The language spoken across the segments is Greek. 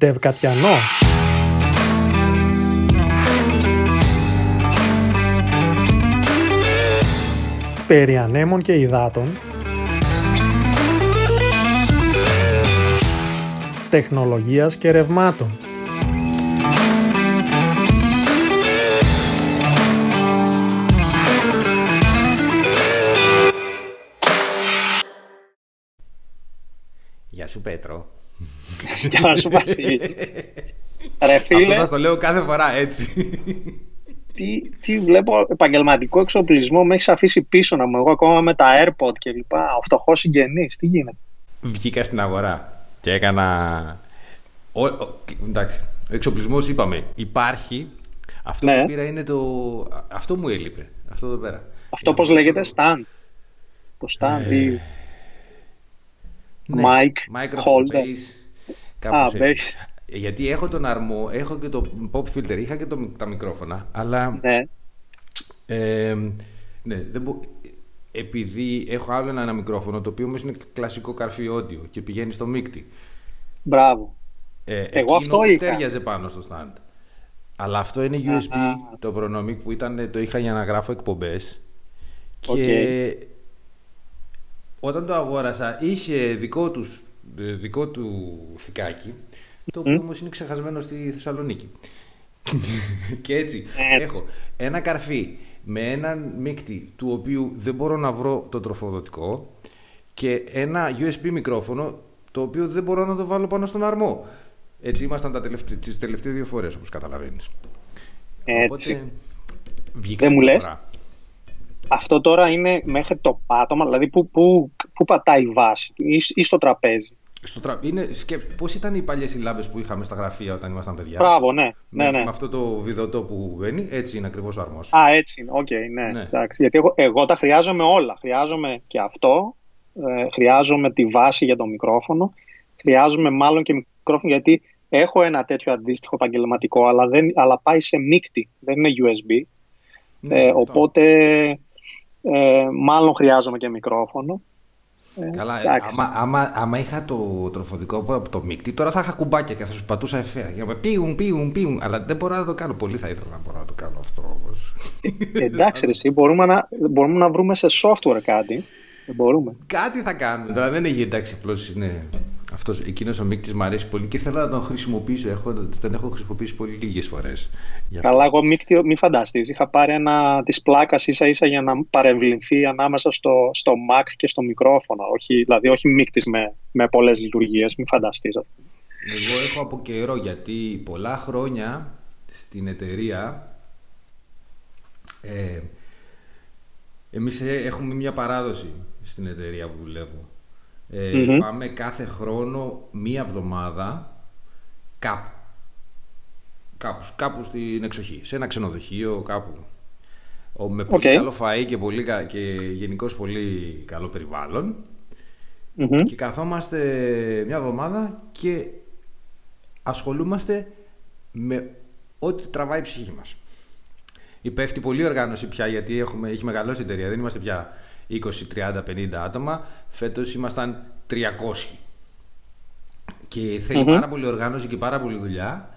Δευκατιανό. Περί ανέμων και υδάτων. Τεχνολογίας και ρευμάτων. Γεια σου Πέτρο. Γεια σου Βασίλη. Ρε φίλε, Αυτό θα το λέω κάθε φορά έτσι. τι, τι βλέπω επαγγελματικό εξοπλισμό με έχεις αφήσει πίσω να μου. Εγώ ακόμα με τα AirPod και λοιπά. Ο φτωχός συγγενής, τι γίνεται; Βγήκα στην αγορά και έκανα... Ο, ο- εντάξει, ο εξοπλισμός είπαμε υπάρχει. Αυτό Ναι. που πήρα είναι το... Αυτό μου έλειπε. Αυτό εδώ πέρα. Αυτό Για πώ να λέγεται, μπορέσω- stand. Το stand ή Ναι, mic microphone holder. base, κάπως Α, έτσι. Γιατί έχω τον αρμό, έχω και το pop filter, είχα και το, τα μικρόφωνα, αλλά Ναι, Ε, ναι, δεν μπο... επειδή έχω άλλο ένα, ένα μικρόφωνο το οποίο όμως είναι κλασικό καρφί audio και πηγαίνει στο μίκτη. μπράβο. Ε, Εγώ αυτό εκείνο είχα. τέριαζε πάνω στο stand. Αλλά αυτό είναι USB, Α. το Pronomic που ήταν, το είχα για να γράφω εκπομπές και Οκ. όταν το αγόρασα είχε δικό, τους, ε, δικό του θηκάκι το οποίο όμως είναι ξεχασμένο στη Θεσσαλονίκη. και έτσι, Έτσι. έχω ένα καρφί με έναν μίκτη του οποίου δεν μπορώ να βρω το τροφοδοτικό και ένα USB μικρόφωνο το οποίο δεν μπορώ να το βάλω πάνω στον αρμό. Έτσι ήμασταν τα τελευταί, τις τελευταίες δύο φορές όπως καταλαβαίνεις. Έτσι. βγήκα Δεν μου στην λες; αγορά. Αυτό τώρα είναι μέχρι το πάτωμα, δηλαδή που, που, που πατάει η βάση του ή, ή στο τραπέζι; Στο τρα... είναι, σκε... Πώς ήταν οι παλιές οι λάμπες που είχαμε στα γραφεία όταν ήμασταν παιδιά; Μπράβο, ναι. Με, ναι, ναι. με αυτό το βιδωτό που μπαίνει, έτσι είναι ακριβώς ο αρμός. Α, έτσι είναι. Οκ, ναι. Ναι. Εντάξει. Γιατί εγώ, εγώ τα χρειάζομαι όλα. Χρειάζομαι και αυτό. Ε, χρειάζομαι τη βάση για το μικρόφωνο. Χρειάζομαι μάλλον και μικρόφωνο γιατί έχω ένα τέτοιο αντίστοιχο επαγγελματικό, αλλά, δεν, αλλά πάει σε μίκτη. Δεν είναι USB. Ναι, ε, αυτό. οπότε ε, μάλλον χρειάζομαι και μικρόφωνο. Ε, Καλά, ε, εντάξει. άμα, άμα, άμα είχα το τροφοδικό από- από το μίκτη, τώρα θα είχα κουμπάκια και θα σου πατούσα εφαία. Για να πίουν, πίουν, πίουν. Αλλά δεν μπορώ να το κάνω. Πολύ θα ήθελα να μπορώ να το κάνω αυτό όμως. Εντάξει, ρε, εσύ, μπορούμε να, μπορούμε να βρούμε σε software κάτι. Δεν μπορούμε. Κάτι θα κάνουμε. Τώρα δεν έχει εντάξει, απλώς είναι. Αυτός, εκείνος ο μίκτη μου αρέσει πολύ και θέλω να τον χρησιμοποιήσω. Έχω, τον έχω χρησιμοποιήσει πολύ λίγες φορές. Καλά, εγώ μη, μη φανταστείς. Είχα πάρει ένα της πλάκας ίσα ίσα για να παρεμβληθεί ανάμεσα στο, στο Mac και στο μικρόφωνο. Όχι, δηλαδή όχι μίκτης με, με πολλές λειτουργίες. Μη φανταστείς. Εγώ έχω από καιρό γιατί πολλά χρόνια στην εταιρεία ε, εμείς ε, έχουμε μια παράδοση στην εταιρεία που δουλεύω. Ε, Μμμ. Πάμε κάθε χρόνο μία εβδομάδα κάπου. Κάπου, κάπου στην εξοχή, σε ένα ξενοδοχείο, κάπου. Ο- Με πολύ Οκ. καλό φαΐ και, πολύ, κα- και γενικώς πολύ καλό περιβάλλον. Μμμ. Και καθόμαστε μια εβδομάδα και ασχολούμαστε με ό,τι τραβάει η ψυχή μας. Υπέφτει πολύ οργάνωση πια γιατί έχουμε, έχει μεγαλώσει η εταιρεία. Δεν είμαστε πια 20, 30, 50 άτομα. Φέτος ήμασταν 300. Και θελει Μμμ. πάρα πολύ οργάνωση και πάρα πολύ δουλειά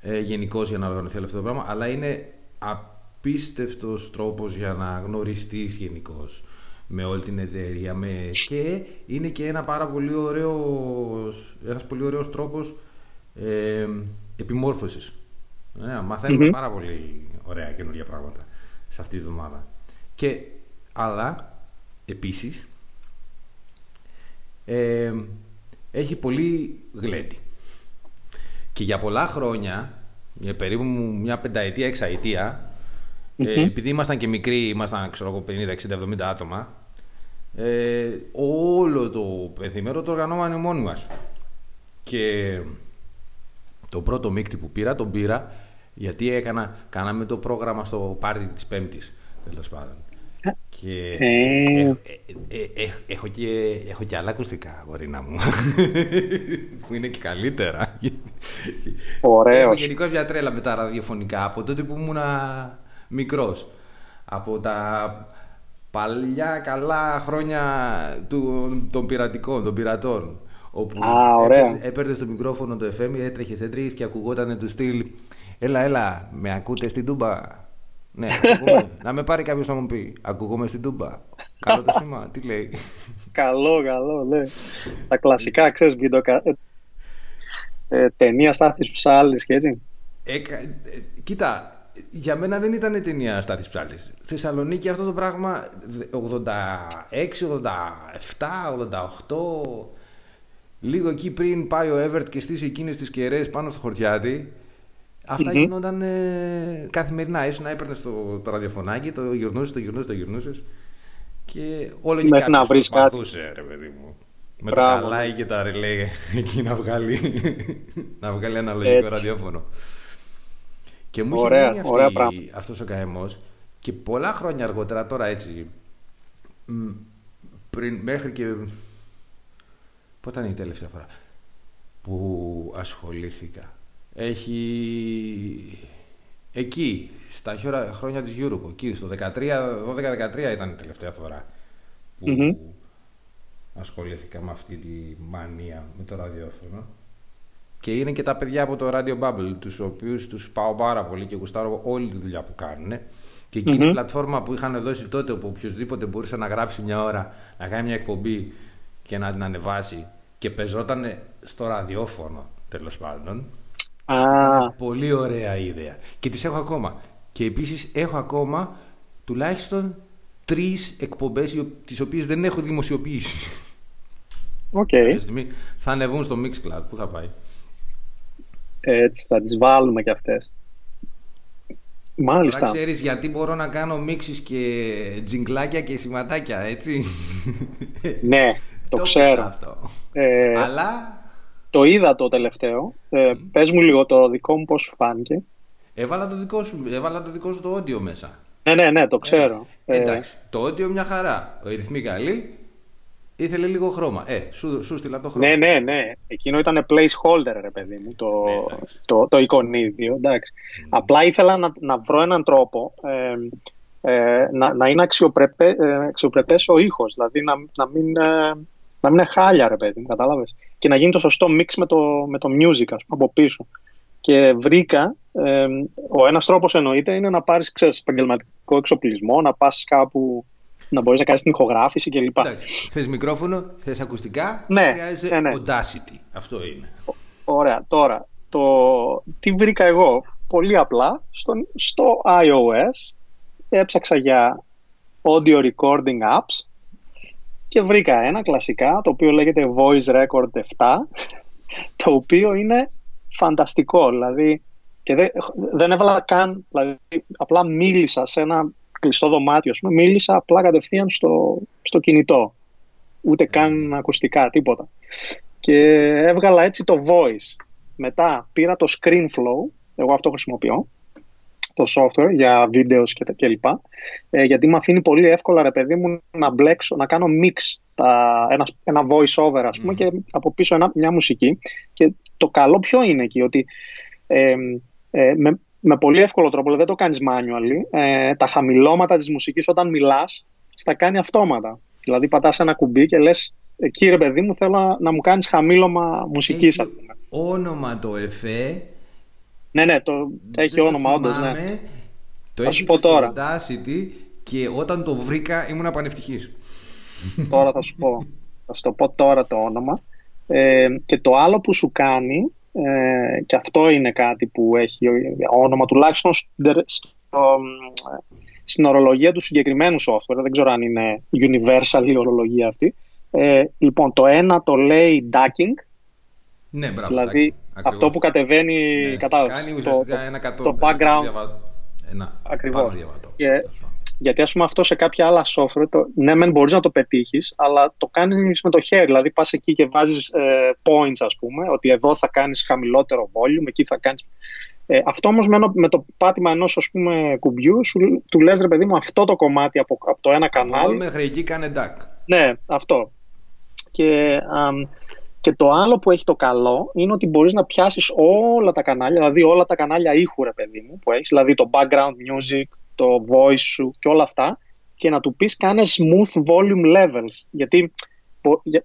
ε, γενικώς για να οργανωθεί όλο αυτό το πράγμα. Αλλά είναι απίστευτος τρόπος για να γνωριστείς γενικώς με όλη την εταιρεία. Με... Και είναι και ένα πάρα πολύ ωραίος, ένας πολύ ωραίος τρόπος ε, επιμόρφωσης. Ε, μαθαίνουμε Μμμ. πάρα πολύ ωραία καινούργια πράγματα σε αυτή τη βδομάδα. Και, αλλά, επίσης, ε, έχει πολύ γλέτη. Και για πολλά χρόνια, για περίπου μια πενταετία, εξαετία, ε, Μμμ. επειδή ήμασταν και μικροί, ήμασταν ξέρω εγώ 50, 60, 70 άτομα, ε, όλο το πενθήμερο το οργανώμανε μόνοι μας. Και το πρώτο μίκτη που πήρα, τον πήρα γιατί έκανα, κάναμε το πρόγραμμα στο πάρτι της Πέμπτης, τέλος πάντων. Και Ε. έχω, ε, ε, ε, έχω, και, έχω και άλλα ακουστικά, αγορίνα μου, που είναι και καλύτερα. Ωραίος. Έχω γενικώ μια τρέλα με τα ραδιοφωνικά από τότε που ήμουν μικρός. Από τα παλιά καλά χρόνια του, των πειρατικών, των πειρατών. Όπου Α, ωραία. έπαιρνε στο μικρόφωνο το FM, έτρεχες, έτρεχες και ακουγόταν του στυλ. Έλα, έλα, με ακούτε στην τούμπα. Ναι, ακούγομαι. να με πάρει κάποιος να μου πει. Ακούγομαι στην τούμπα. Καλό το σήμα, τι λέει. Καλό, καλό, ναι. Τα κλασικά, ξέρεις, βίντεο, ε, ε, ταινία Στάθης Ψάλης και έτσι. Ε, ε, κοίτα, για μένα δεν ήταν ταινία Στάθης Ψάλης. Θεσσαλονίκη αυτό το πράγμα 86, 87, 88... Λίγο εκεί πριν πάει ο Εύερτ και στήσει εκείνες τις κεραίες πάνω στο χορτιάτι Αυτά mm-hmm. γινόταν ε, καθημερινά. Ήσουν να έπαιρνες το, το ραδιοφωνάκι, το γυρνούσες, το γυρνούσες, το γυρνούσες. Και όλο και κάτι να βρεις κάτι. ρε παιδί μου. Με το καλάι και τα ρελέ εκεί να βγάλει, να βγάλει ένα λογικό ραδιόφωνο. Και μου ωραία, είχε μείνει αυτή, αυτός ο καημός και πολλά χρόνια αργότερα τώρα έτσι πριν, μέχρι και πότε ήταν η τελευταία φορά που ασχολήθηκα έχει εκεί, στα χρόνια της Europe, εκεί στο 12-13 ήταν η τελευταία φορά που mm ασχολήθηκα με αυτή τη μανία με το ραδιόφωνο. Και είναι και τα παιδιά από το Radio Bubble, τους οποίους τους πάω πάρα πολύ και γουστάρω όλη τη δουλειά που κάνουν. Και εκείνη η πλατφόρμα που είχαν δώσει τότε, που οποιοσδήποτε μπορούσε να γράψει μια ώρα, να κάνει μια εκπομπή και να την ανεβάσει και παιζόταν στο ραδιόφωνο, τέλος πάντων. Α. Πολύ ωραία ιδέα. Και τις έχω ακόμα. Και επίσης έχω ακόμα τουλάχιστον τρεις εκπομπές τις οποίες δεν έχω δημοσιοποιήσει. Οκ. Θα ανεβούν στο Mixcloud. Πού θα πάει; Έτσι, θα τις βάλουμε και αυτές. Μάλιστα. Τώρα ξέρεις γιατί μπορώ να κάνω μίξεις και τζιγκλάκια και σηματάκια, έτσι; Ναι, το, ξέρω. Αυτό. Ε, Αλλά το είδα το τελευταίο. Ε, πες μου λίγο το δικό μου πώς σου φάνηκε. Έβαλα το δικό σου, έβαλα το δικό σου το audio μέσα. Ναι, ναι, ναι, το ξέρω. Ε, εντάξει, το audio μια χαρά. Ο ρυθμοί καλή. Ήθελε λίγο χρώμα. Ε, σου, σου στείλα το χρώμα. Ναι, ναι, ναι. Εκείνο ήταν placeholder, ρε παιδί μου, το, ναι, το, το, εικονίδιο. Εντάξει. Mm. Απλά ήθελα να, να βρω έναν τρόπο ε, ε, να, να είναι αξιοπρεπέ, ε, αξιοπρεπές ο ήχος. Δηλαδή να, να μην... Ε, να μην είναι χάλια, ρε παιδί, κατάλαβες; Και να γίνει το σωστό mix με το, με το music, ας πούμε, από πίσω. Και βρήκα, ε, ο ένας τρόπος εννοείται είναι να πάρεις, ξέρεις, επαγγελματικό εξοπλισμό, να πας κάπου να μπορείς να κάνεις την ηχογράφηση κλπ. Εντάξει, θες μικρόφωνο, θες ακουστικά, ναι, χρειάζεσαι ναι, ναι. Audacity. Αυτό είναι. Ωραία, τώρα, το, τι βρήκα εγώ, πολύ απλά, στο, στο iOS έψαξα για audio recording apps και βρήκα ένα κλασικά το οποίο λέγεται Voice Record 7 το οποίο είναι φανταστικό. Δηλαδή και δεν, δεν έβαλα καν δηλαδή, απλά μίλησα σε ένα κλειστό δωμάτιο πούμε, μίλησα απλά κατευθείαν στο, στο κινητό. Ούτε καν ακουστικά τίποτα. Και έβγαλα έτσι το voice. Μετά πήρα το ScreenFlow εγώ αυτό χρησιμοποιώ το software για βίντεος και, και λοιπά, ε, γιατί μου αφήνει πολύ εύκολα ρε παιδί μου να μπλέξω, να κάνω mix τα, ένα, ένα voice over ας πούμε και από πίσω ένα, μια μουσική και το καλό ποιο είναι εκεί ότι ε, ε, με, με πολύ εύκολο τρόπο, δηλαδή δεν το κάνεις manually, ε, τα χαμηλώματα της μουσικής όταν μιλάς στα κάνει αυτόματα. Δηλαδή πατάς ένα κουμπί και λες κύριε παιδί μου θέλω να, μου κάνεις χαμήλωμα μουσικής. Έχει όνομα το εφέ ναι, ναι, το έχει όνομα, όντως. Ναι. Το θα σου πω τώρα. και όταν το βρήκα ήμουν πανευτυχής. Τώρα θα σου πω. Θα σου το πω τώρα το όνομα. Ε, και το άλλο που σου κάνει, ε, και αυτό είναι κάτι που έχει όνομα τουλάχιστον στο, στην ορολογία του συγκεκριμένου software, δεν ξέρω αν είναι universal η ορολογία αυτή. Ε, λοιπόν, το ένα το λέει ducking, ναι, μπράβο, δηλαδή αυτό που κατεβαίνει ναι. κατά Κάνει ουσιαστικά το, ένα κατώ, το background. Διαβα... Ένα Ακριβώς. Και, γιατί ας πούμε αυτό σε κάποια άλλα software, το, ναι μεν μπορείς να το πετύχεις, αλλά το κάνεις με το χέρι. Δηλαδή πας εκεί και βάζεις ε, points ας πούμε, ότι εδώ θα κάνεις χαμηλότερο volume, εκεί θα κάνεις... Ε, αυτό όμως με, με το πάτημα ενός ας πούμε κουμπιού, σου, του λες ρε παιδί μου αυτό το κομμάτι από, από το ένα κανάλι. Εδώ μέχρι εκεί κάνε DAC. Ναι, αυτό. Και... Και το άλλο που έχει το καλό είναι ότι μπορείς να πιάσεις όλα τα κανάλια, δηλαδή όλα τα κανάλια ήχου ρε παιδί μου που έχεις, δηλαδή το background music, το voice σου και όλα αυτά και να του πεις κάνε smooth volume levels. Γιατί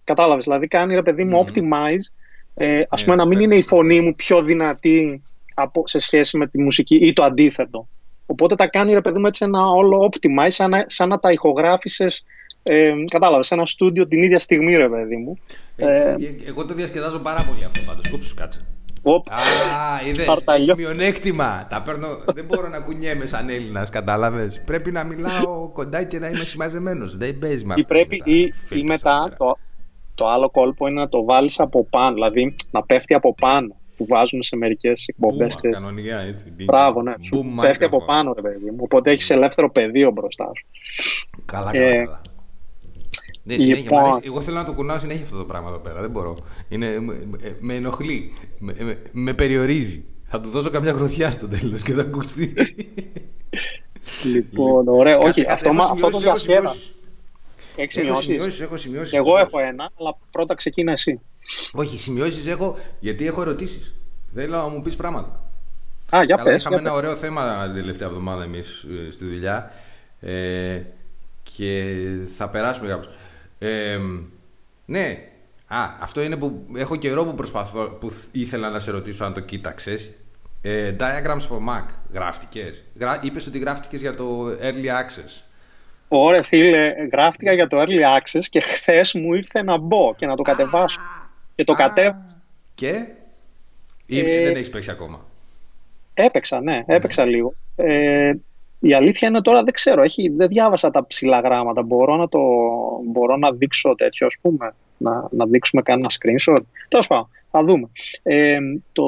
Κατάλαβες. Δηλαδή κάνει ρε παιδί μου optimize. Ε, ας Ναι, πούμε να μην ναι. είναι η φωνή μου πιο δυνατή από, σε σχέση με τη μουσική ή το αντίθετο. Οπότε τα κάνει ρε παιδί μου έτσι ένα όλο optimize σαν να, σαν να τα ηχογράφησες ε, κατάλαβες, σε ένα στούντιο την ίδια στιγμή ρε παιδί μου. Ε, Ε, Εγώ το διασκεδάζω πάρα πολύ αυτό πάντως. Κόψου κάτσε. οπ, Α, είδες, Παρταλιό. έχει μειονέκτημα. Τα παίρνω, δεν μπορώ να κουνιέμαι σαν Έλληνας, κατάλαβες. Πρέπει να μιλάω κοντά και να είμαι συμμαζεμένος. Δεν παίζει με ή αυτό πρέπει με τα ή, ή filters μετά εδώ πέρα. το, το άλλο κόλπο είναι να το βάλεις από πάνω, δηλαδή να πέφτει από πάνω που βάζουν σε μερικές εκπομπές. Boom, ξέρεις. κανονικά έτσι. Μπράβο, ναι. Σου Boom πέφτει από microphone. πάνω, ρε παιδί μου. Οπότε έχεις ελεύθερο πεδίο μπροστά σου. Καλά, Ε, καλά, καλά. Ναι, συνέχεια, λοιπόν. μ' αρέσει. Εγώ θέλω να το κουνάω συνέχεια αυτό το πράγμα εδώ πέρα. Δεν μπορώ. Είναι, με, με ενοχλεί. Με, με, με περιορίζει. Θα του δώσω καμιά γροθιά στο τέλος και θα ακουστεί. Λοιπόν, ωραία. Κάτσε, Όχι, κάτσε, αυτό, έχω μα- αυτό το σημειώσεις, έχω διασκέδα. σημειώσεις. Έχεις Έχω σημειώσεις; σημειώσεις, έχω σημειώσεις. Εγώ έχω ένα, αλλά πρώτα ξεκίνα εσύ. Όχι, σημειώσεις έχω γιατί έχω ερωτήσεις. Θέλω να μου πεις πράγματα. Α, για Καλά, πες. είχαμε για ένα πες. ωραίο θέμα την τελευταία εβδομάδα εμείς στη δουλειά ε, και θα περάσουμε κάπως. Ε, ναι, α, αυτό είναι που έχω καιρό που προσπαθώ, που θ- ήθελα να σε ρωτήσω αν το κοίταξες. Ε, diagrams for Mac, γράφτηκες; Γρα, είπες ότι γράφτηκες για το Early Access. Ωραία, φίλε, γράφτηκα για το Early Access και χθες μου ήρθε να μπω και να το κατεβάσω. Και το κατέβασα. Και; Ή Ε, δεν έχεις παίξει ακόμα; Έπαιξα, ναι, έπαιξα λίγο. Ε, η αλήθεια είναι τώρα δεν ξέρω, έχει, δεν διάβασα τα ψηλά γράμματα. Μπορώ να, το, μπορώ να δείξω τέτοιο, ας πούμε, να, να δείξουμε κανένα screenshot. Τέλος πάντων, θα δούμε. Ε, το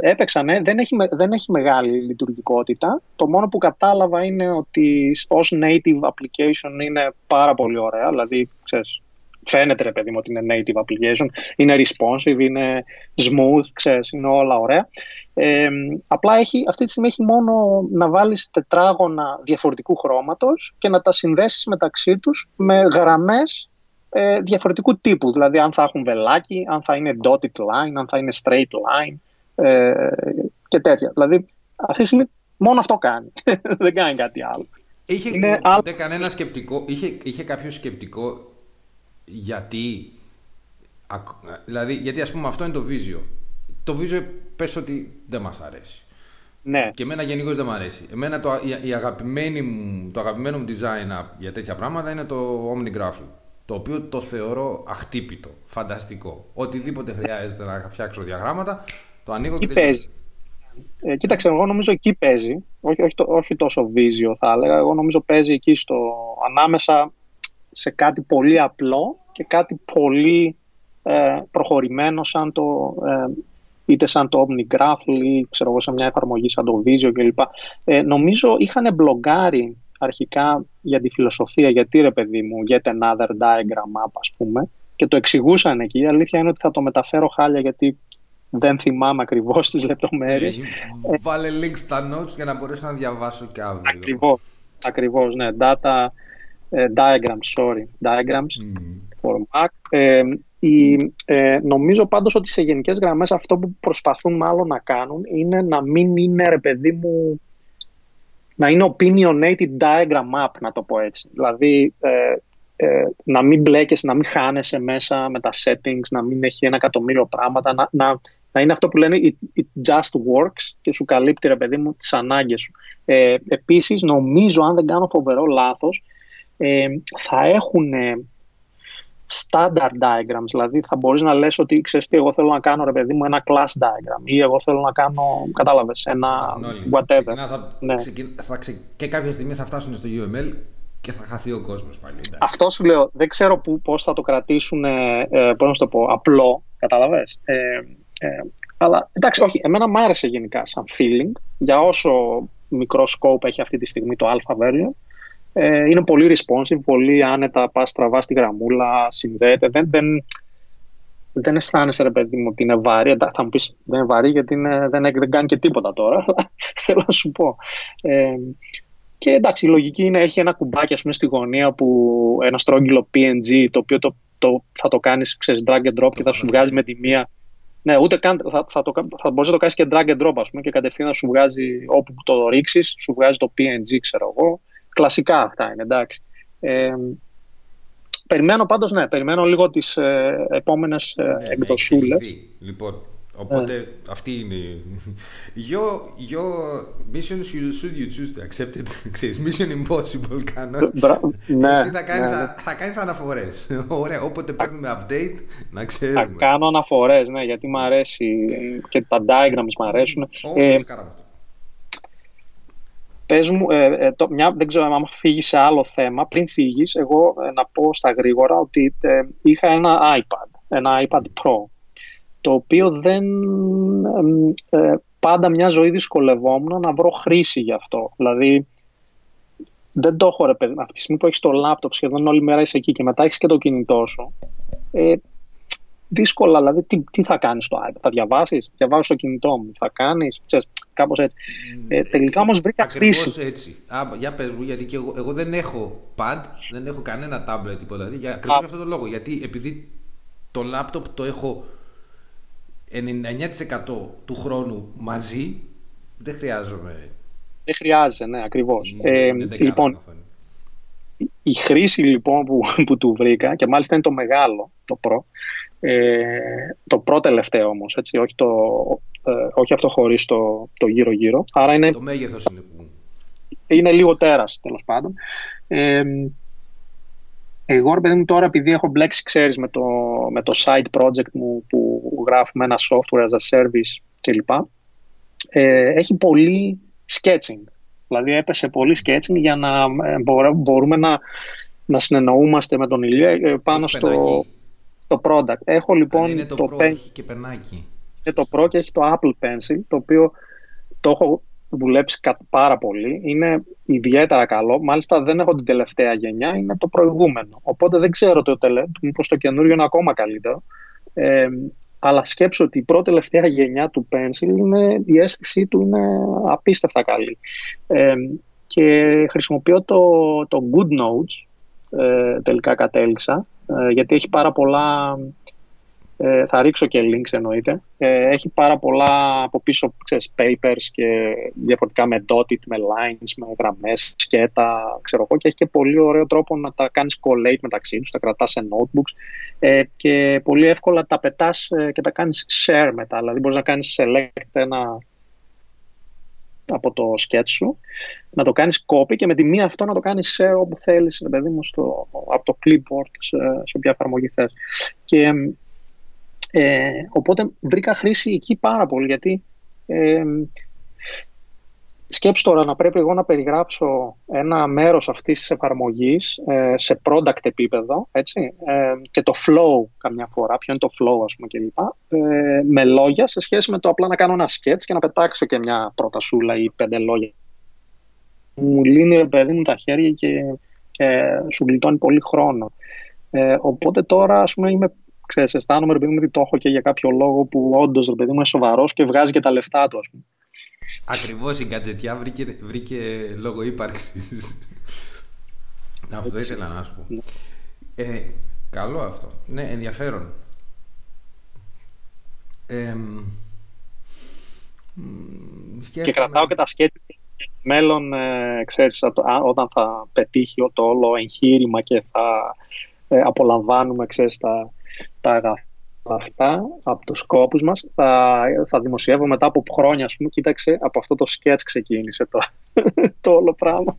έπαιξα, ναι, δεν έχει, με- δεν έχει μεγάλη λειτουργικότητα. Το μόνο που κατάλαβα είναι ότι ως native application είναι πάρα πολύ ωραία. Δηλαδή, ξέρεις, φαίνεται ρε παιδί μου ότι είναι native application, είναι responsive, είναι smooth, ξέρεις, είναι όλα ωραία. Ε, απλά έχει, αυτή τη στιγμή έχει μόνο να βάλεις τετράγωνα διαφορετικού χρώματος και να τα συνδέσεις μεταξύ τους με γραμμές ε, διαφορετικού τύπου. Δηλαδή αν θα έχουν βελάκι, αν θα είναι dotted line, αν θα είναι straight line ε, και τέτοια. Δηλαδή αυτή τη στιγμή μόνο αυτό κάνει. Δεν κάνει κάτι άλλο. Είχε Είναι ποτέ κανένα σκεπτικό, είχε, είχε κάποιο σκεπτικό γιατί, ακ- δηλαδή, γιατί ας πούμε αυτό είναι το Visual. Το Visual πες ότι δεν μας αρέσει. Ναι. Και εμένα γενικώς δεν μου αρέσει. Εμένα το, η, η αγαπημένη μου, το αγαπημένο μου design app για τέτοια πράγματα είναι το OmniGraffle. Το οποίο το θεωρώ αχτύπητο, φανταστικό. Οτιδήποτε χρειάζεται να φτιάξω διαγράμματα, το ανοίγω Εκεί και παίζει. Ε, κοίταξε, εγώ νομίζω εκεί παίζει. Όχι, όχι, το- όχι τόσο βίζιο θα έλεγα. Εγώ νομίζω παίζει εκεί στο, ανάμεσα σε κάτι πολύ απλό και κάτι πολύ ε, προχωρημένο σαν το, ε, είτε σαν το OmniGraffle ή ξέρω εγώ, σε μια εφαρμογή σαν το Visio κλπ. Ε, νομίζω είχαν μπλογκάρει αρχικά για τη φιλοσοφία, γιατί ρε παιδί μου, get another diagram app ας πούμε, και το εξηγούσαν εκεί. Η αλήθεια είναι ότι θα το μεταφέρω χάλια γιατί δεν θυμάμαι ακριβώς τις λεπτομέρειες. Ε, Βάλε link στα notes για να μπορέσω να διαβάσω και αύριο. Ακριβώς, ακριβώς, ναι. Data, ε, diagrams, sorry. Diagrams Μμμ. For Mac. Ε, η, ε, νομίζω πάντως ότι σε γενικές γραμμές αυτό που προσπαθούν μάλλον να κάνουν είναι να μην είναι, ρε παιδί μου, να είναι opinionated diagram map, να το πω έτσι. Δηλαδή, ε, ε, να μην μπλέκεσαι, να μην χάνεσαι μέσα με τα settings, να μην έχει ένα εκατομμύριο πράγματα, να, να, να είναι αυτό που λένε it, it just works και σου καλύπτει, ρε παιδί μου, τις ανάγκες σου. Ε, επίσης, νομίζω, αν δεν κάνω φοβερό λάθος, ε, θα έχουν standard diagrams, δηλαδή θα μπορείς να λες ότι ξέρεις τι, εγώ θέλω να κάνω ρε παιδί μου ένα class diagram ή εγώ θέλω να κάνω, κατάλαβες, ένα Όλοι. whatever. Ξεκινά, θα, Ναι. ξεκι- θα ξε- και κάποια στιγμή θα φτάσουν στο UML και θα χαθεί ο κόσμος πάλι. εντάξει. Αυτό σου λέω, δεν ξέρω που, πώς θα το κρατήσουν, ε, ε, πώς να σου το πω, απλό, κατάλαβες. Ε, ε, αλλά εντάξει, όχι, εμένα μου άρεσε γενικά σαν feeling, για όσο μικρό scope έχει αυτή τη στιγμή το alpha version. Ε, είναι πολύ responsive, πολύ άνετα, πας στραβά στη γραμμούλα, συνδέεται. Δεν, δεν, δεν αισθάνεσαι ρε παιδί μου ότι είναι βαρύ. Εντάξει, Θα μου πεις δεν είναι βαρύ γιατί είναι, δεν, δεν κάνει και τίποτα τώρα. αλλά Θέλω να σου πω. Ε, και εντάξει, η λογική είναι έχει ένα κουμπάκι ας πούμε, στη γωνία που ένα στρόγγυλο PNG το οποίο το, το, θα το κάνεις ξέρεις, drag and drop και θα σου βγάζει με τη μία. Ναι, ούτε καν, θα, θα, το, θα μπορείς να το κάνεις και drag and drop ας πούμε, και κατευθείαν σου βγάζει όπου το ρίξεις, σου βγάζει το PNG ξέρω εγώ. Κλασικά αυτά είναι, εντάξει. Ε, περιμένω πάντως, ναι, περιμένω λίγο τις ε, επόμενες ε, ναι, εκδοσούλες. Λοιπόν, Οπότε yeah. αυτή είναι. Your, your mission should you choose to accept it. Ξέρεις, mission impossible κάνω. ναι, Εσύ θα κάνεις, ναι, ναι. θα κάνεις αναφορές. Ωραία, όποτε παίρνουμε update να ξέρουμε. Θα κάνω αναφορές, ναι, γιατί μου αρέσει και τα diagrams μου αρέσουν. Oh, ε, Πες μου, ε, ε, το, μια, δεν ξέρω αν φύγεις σε άλλο θέμα. Πριν φύγεις, εγώ ε, να πω στα γρήγορα ότι ε, είχα ένα iPad, ένα iPad Pro το οποίο δεν ε, πάντα μια ζωή δυσκολευόμουν να βρω χρήση γι' αυτό. Δηλαδή, δεν το έχω ρε παιδί. Αυτή τη στιγμή που έχεις το λάπτοπ, σχεδόν όλη μέρα είσαι εκεί και μετά έχεις και το κινητό σου. Ε, δύσκολα, δηλαδή, τι, τι θα κάνεις στο iPad, θα διαβάσεις, διαβάζω στο κινητό μου, θα κάνεις, κάπως έτσι. Ε, τελικά όμως βρήκα χρήση. έτσι. Α, για πες μου, γιατί και εγώ, εγώ δεν έχω pad, δεν έχω κανένα tablet τίποτα. Δηλαδή, για ακριβώς αυτόν τον λόγο. Γιατί επειδή το λάπτοπ το έχω 99% του χρόνου μαζί, δεν χρειάζομαι. Δεν χρειάζεται, ναι, ακριβώς. ε, λοιπόν, η χρήση λοιπόν που, που του βρήκα και μάλιστα είναι το μεγάλο, το προ, ε, το προ τελευταίο όμως, έτσι, όχι, το, ε, όχι αυτό χωρίς το, το γύρω-γύρω. Άρα είναι, το μέγεθος είναι που... Είναι λίγο τέρας, τέλος πάντων. Ε, εγώ, ρε παιδί μου, τώρα επειδή έχω μπλέξει, ξέρεις, με το, με το side project μου που γράφουμε ένα software as a service κλπ. Ε, έχει πολύ sketching. Δηλαδή έπεσε πολύ sketching για να ε, μπορούμε να, να συνεννοούμαστε με τον Ηλία ε, πάνω στο, στο product. Έχω λοιπόν είναι το, το Pencil. Και περνάκι. Είναι το Pro και έχει το Apple Pencil, το οποίο το έχω δουλέψει πάρα πολύ. Είναι ιδιαίτερα καλό. Μάλιστα δεν έχω την τελευταία γενιά, είναι το προηγούμενο. Οπότε δεν ξέρω το τελε... μήπως το καινούριο είναι ακόμα καλύτερο. Ε, αλλά σκέψω ότι η πρώτη τελευταία γενιά του Pencil είναι, η αίσθησή του είναι απίστευτα καλή. Ε, και χρησιμοποιώ το, το Good Notes, ε, τελικά κατέληξα, ε, γιατί έχει πάρα πολλά ε, θα ρίξω και links εννοείται. Ε, έχει πάρα πολλά από πίσω ξέρεις, papers και διαφορετικά με dotted, με lines, με γραμμές, σκέτα, ξέρω εγώ και έχει και πολύ ωραίο τρόπο να τα κάνεις collate μεταξύ τους, τα κρατάς σε notebooks ε, και πολύ εύκολα τα πετάς ε, και τα κάνεις share μετά. Δηλαδή μπορείς να κάνεις select ένα από το sketch σου, να το κάνεις copy και με τη μία αυτό να το κάνεις share όπου θέλεις, παιδί μου, στο, από το clipboard σε, σε όποια εφαρμογή θες. Και ε, οπότε βρήκα χρήση εκεί πάρα πολύ γιατί ε, σκέψου τώρα να πρέπει εγώ να περιγράψω ένα μέρος αυτής της εφαρμογής ε, σε product επίπεδο έτσι, ε, και το flow καμιά φορά, ποιο είναι το flow ας πούμε κλπ. Ε, με λόγια σε σχέση με το απλά να κάνω ένα sketch και να πετάξω και μια πρότασούλα ή πέντε λόγια. Μου λύνει παιδί μου τα χέρια και, και σου γλιτώνει πολύ χρόνο. Ε, οπότε τώρα ας πούμε είμαι ξέρεις, αισθάνομαι, ρε παιδί μου, ότι το έχω και για κάποιο λόγο που όντως, ρε παιδί μου, είναι σοβαρός και βγάζει και τα λεφτά του, ας πούμε. Ακριβώς η γκατζετιά βρήκε, βρήκε λόγο ύπαρξης. αυτό ήθελα να σου πω. Ναι. Ε, καλό αυτό. Ναι, ενδιαφέρον. Ε, και κρατάω και τα σκέψη μέλλον, ε, ξέρεις, όταν θα πετύχει το όλο εγχείρημα και θα ε, απολαμβάνουμε, ξέρεις, τα, τα αγαθά αυτά από τους σκόπους μας θα, θα δημοσιεύω μετά από χρόνια ας πούμε κοίταξε από αυτό το σκέτς ξεκίνησε το, το όλο πράγμα.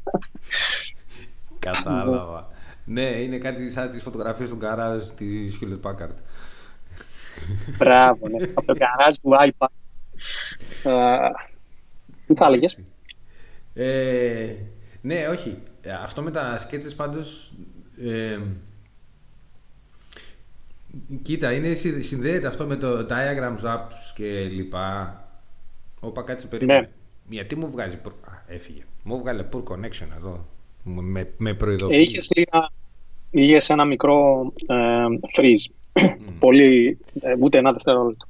Κατάλαβα. Ναι είναι κάτι σαν τις φωτογραφίες του γκαράζ της Hewlett Packard. Μπράβο ναι από το γκαράζ του iPad. Τι θα έλεγες; Ε, ναι όχι. Αυτό με τα σκέτσες πάντως ε, Κοίτα, είναι, συνδέεται αυτό με το diagrams apps και λοιπά. Όπα κάτσε περίπου. Ναι. Γιατί μου βγάζει. Α, έφυγε. Μου βγάλε poor connection εδώ. Με, με προειδοποίηση. Είχες, ένα μικρό ε, freeze. Πολύ, ε, ούτε ένα δευτερόλεπτο.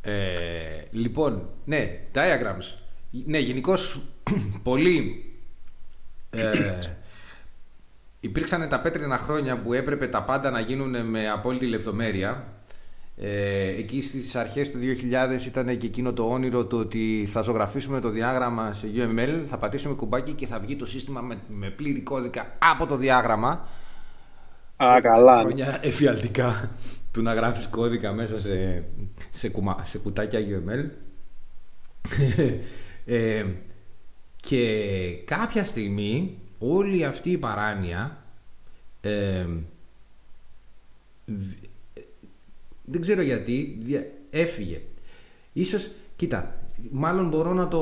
Ε, λοιπόν, ναι, diagrams. Ναι, γενικώς πολύ ε, υπήρξαν τα πέτρινα χρόνια που έπρεπε τα πάντα να γίνουν με απόλυτη λεπτομέρεια. Ε, εκεί στις αρχές του 2000 ήταν και εκείνο το όνειρο του ότι θα ζωγραφίσουμε το διάγραμμα σε UML, θα πατήσουμε κουμπάκι και θα βγει το σύστημα με, με πλήρη κώδικα από το διάγραμμα. Α, καλά. Χρόνια εφιαλτικά του να γράφεις κώδικα μέσα σε, σε, κουμα, σε κουτάκια UML. ε, και κάποια στιγμή όλη αυτή η παράνοια ε, δεν ξέρω γιατί έφυγε. Ίσως, κοίτα, μάλλον μπορώ να το,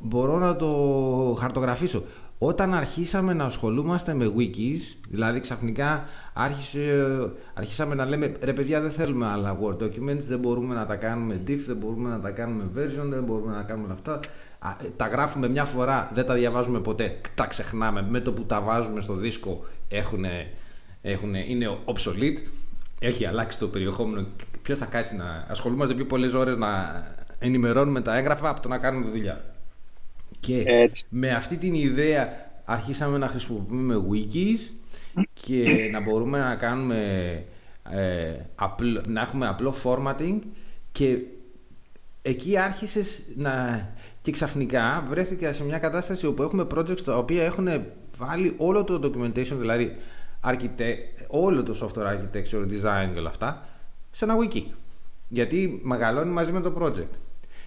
μπορώ να το χαρτογραφήσω. Όταν αρχίσαμε να ασχολούμαστε με wikis, δηλαδή ξαφνικά άρχισε, αρχίσαμε να λέμε ρε παιδιά δεν θέλουμε άλλα Word documents, δεν μπορούμε να τα κάνουμε diff, δεν μπορούμε να τα κάνουμε version, δεν μπορούμε να κάνουμε αυτά. Τα γράφουμε μια φορά, δεν τα διαβάζουμε ποτέ, τα ξεχνάμε. Με το που τα βάζουμε στο δίσκο έχουνε, έχουνε, είναι obsolete, έχει αλλάξει το περιεχόμενο. Ποιος θα κάτσει να ασχολούμαστε πιο πολλές ώρες να ενημερώνουμε τα έγγραφα από το να κάνουμε δουλειά. Και με αυτή την ιδέα αρχίσαμε να χρησιμοποιούμε wikis και να μπορούμε να κάνουμε ε, να έχουμε απλό formatting και εκεί άρχισες να και ξαφνικά βρέθηκα σε μια κατάσταση όπου έχουμε projects τα οποία έχουν βάλει όλο το documentation δηλαδή όλο το software architecture, design και όλα αυτά σε ένα wiki. Γιατί μεγαλώνει μαζί με το project.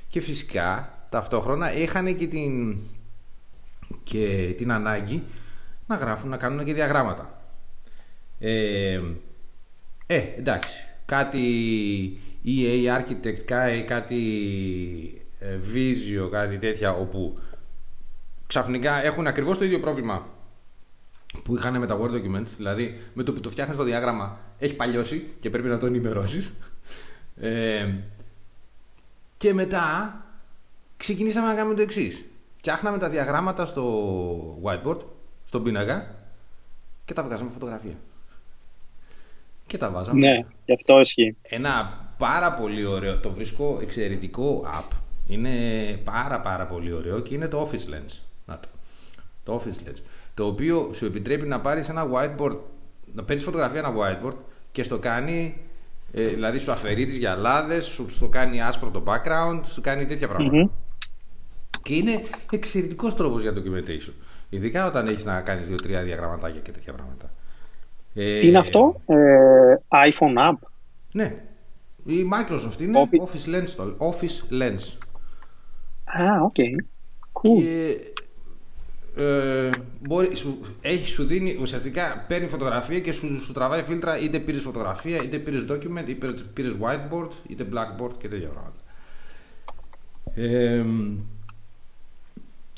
Και φυσικά ταυτόχρονα είχαν και την, και την ανάγκη να γράφουν, να κάνουν και διαγράμματα. Ε, ε εντάξει, κάτι EA Architect, κάτι ε, Visio, κάτι τέτοια όπου ξαφνικά έχουν ακριβώς το ίδιο πρόβλημα που είχαν με τα Word Documents, δηλαδή με το που το φτιάχνεις το διάγραμμα έχει παλιώσει και πρέπει να το ενημερώσεις. Ε, και μετά ξεκινήσαμε να κάνουμε το εξής. Φτιάχναμε τα διαγράμματα στο whiteboard, στον πίνακα και τα βγάζαμε φωτογραφία. Και τα βάζαμε. Ναι, γι' αυτό ισχύει. Ένα πάρα πολύ ωραίο, το βρίσκω εξαιρετικό app. Είναι πάρα πάρα πολύ ωραίο και είναι το Office Lens. Να το. Το Office Lens. Το οποίο σου επιτρέπει να πάρεις ένα whiteboard, να παίρνεις φωτογραφία ένα whiteboard και στο κάνει ε, δηλαδή σου αφαιρείς τις γυαλάδες, σου το κάνει άσπρο το background, σου κάνει τέτοια Και είναι εξαιρετικός τρόπος για documentation. Ειδικά όταν έχεις να κάνεις δύο-τρία διαγραμματάκια και τέτοια πράγματα. Ε, Τι είναι αυτό, ε, iPhone app. Ναι. Η Microsoft είναι Office Lens. Office Lens. Α, οκ. Okay. Cool. Και ε, μπορεί, σου, έχει, σου δίνει, ουσιαστικά παίρνει φωτογραφία και σου, σου τραβάει φίλτρα είτε πήρες φωτογραφία, είτε πήρες document, είτε πήρες whiteboard, είτε blackboard και τέτοια πράγματα. Ε,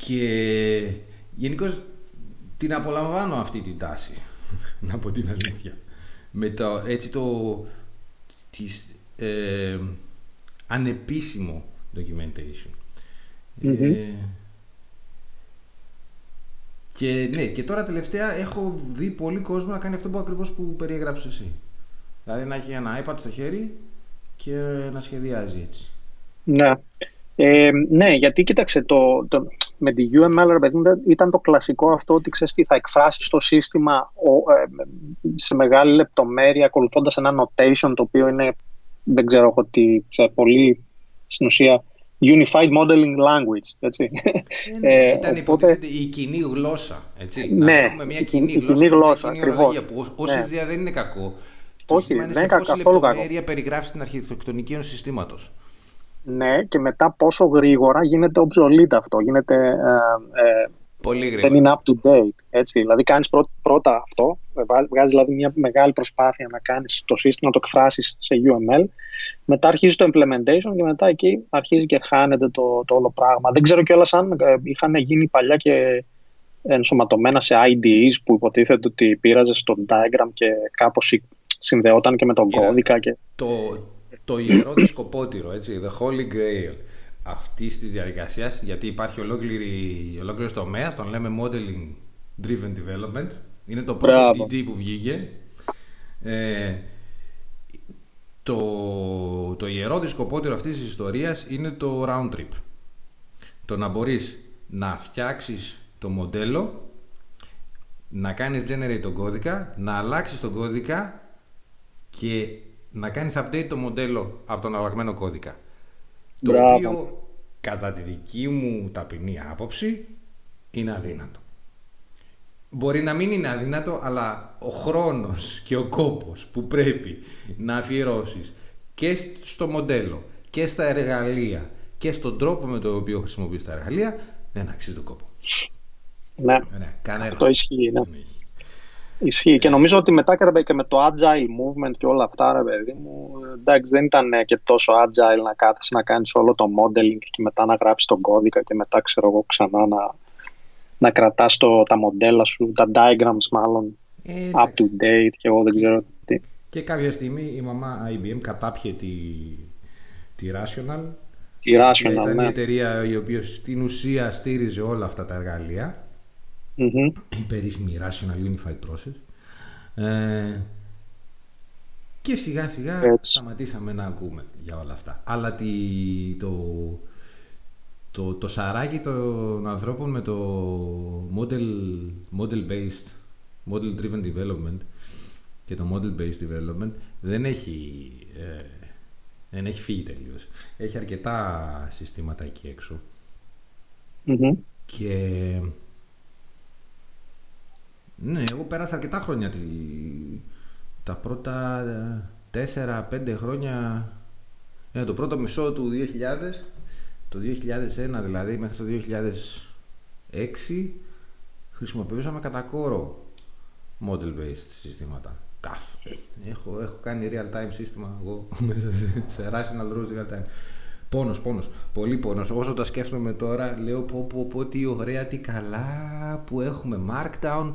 και γενικώς την απολαμβάνω αυτή την τάση, να πω την αλήθεια. Με το, έτσι το της, ε, ανεπίσημο documentation. Ε, και ναι, και τώρα τελευταία έχω δει πολύ κόσμο να κάνει αυτό που ακριβώς που περιέγραψες εσύ. Δηλαδή να έχει ένα iPad στο χέρι και να σχεδιάζει έτσι. Ναι. Ε, ναι, γιατί κοίταξε, το, το, με τη UML ήταν το κλασικό αυτό ότι ξέρεις τι, θα εκφράσεις το σύστημα ε, σε μεγάλη λεπτομέρεια ακολουθώντας ένα notation το οποίο είναι, δεν ξέρω εγώ τι, σε πολύ στην ουσία Unified Modeling Language. Έτσι. Ε, ναι, ε, ήταν οπότε... η κοινή γλώσσα. Έτσι. Ναι, να έχουμε μια κοινή, η κοινή γλώσσα. Ακριβώς. Που ως ναι. ιδέα δεν είναι κακό. Όχι, δεν είναι καθόλου κακό. περιγράφεις την αρχιτεκτονική ενός συστήματος. Ναι, και μετά πόσο γρήγορα γίνεται obsolete αυτό. Γίνεται, ε, ε, Πολύ γρήγορα. Δεν είναι up to date. Έτσι. Δηλαδή, κάνεις πρώτα, αυτό, βγάζεις δηλαδή μια μεγάλη προσπάθεια να κάνεις το σύστημα, να το εκφράσεις σε UML μετά αρχίζει το implementation και μετά εκεί αρχίζει και χάνεται το, το όλο πράγμα. Δεν ξέρω κιόλας αν ε, είχαν γίνει παλιά και ενσωματωμένα σε IDEs που υποτίθεται ότι πήραζες στο diagram και κάπως συνδεόταν και με τον κώδικα. Και... Το, το ιερό δισκοπότηρο, έτσι, the holy grail αυτής της διαδικασίας, γιατί υπάρχει ολόκληρος τομέας, τον λέμε modeling driven development. Είναι το πρώτο DD που βγήκε. Ε, το, το ιερό δισκοπότηρο αυτής της ιστορίας είναι το round trip. Το να μπορείς να φτιάξεις το μοντέλο, να κάνεις generate τον κώδικα, να αλλάξεις τον κώδικα και να κάνεις update το μοντέλο από τον αλλαγμένο κώδικα. Το οποίο κατά τη δική μου ταπεινή άποψη είναι αδύνατο. μπορεί να μην είναι αδύνατο, αλλά ο χρόνος και ο κόπος που πρέπει να αφιερώσεις και στο μοντέλο και στα εργαλεία και στον τρόπο με τον οποίο χρησιμοποιείς τα εργαλεία δεν αξίζει τον κόπο. Ναι, ναι αυτό ισχύει. Ναι. Ισχύει και νομίζω ότι μετά και με το agile movement και όλα αυτά, ρε παιδί μου, εντάξει δεν ήταν και τόσο agile να κάθεσαι να κάνεις όλο το modeling και μετά να γράψεις τον κώδικα και μετά ξέρω εγώ ξανά να, να κρατάς το, τα μοντέλα σου, τα diagrams μάλλον, ε, up to date και εγώ δεν ξέρω τι. Και κάποια στιγμή η μαμά IBM κατάπιε τη, τη Rational. Τη Rational, Ήταν ναι. η εταιρεία η οποία στην ουσία στήριζε όλα αυτά τα εργαλεία. Mm-hmm. Η περίφημη Rational Unified Process. Ε, και σιγά σιγά Έτσι. σταματήσαμε να ακούμε για όλα αυτά. Αλλά τη, το, το, το σαράκι των ανθρώπων με το model, model based, model driven development και το model based development δεν έχει, ε, δεν έχει φύγει τελείως. Έχει αρκετά συστήματα εκεί Και ναι, εγώ πέρασα αρκετά χρόνια τα πρώτα 4-5 χρόνια ναι, το πρώτο μισό του 2000 το 2001 δηλαδή μέχρι το 2006 χρησιμοποιούσαμε κατά κόρο model-based συστήματα. Έχω, έχω κάνει real-time σύστημα εγώ μέσα σε, Rational Rules real-time. Πόνος, πόνος, πολύ πόνος. Όσο τα σκέφτομαι τώρα λέω πω πω πω τι ωραία, τι καλά που έχουμε Markdown.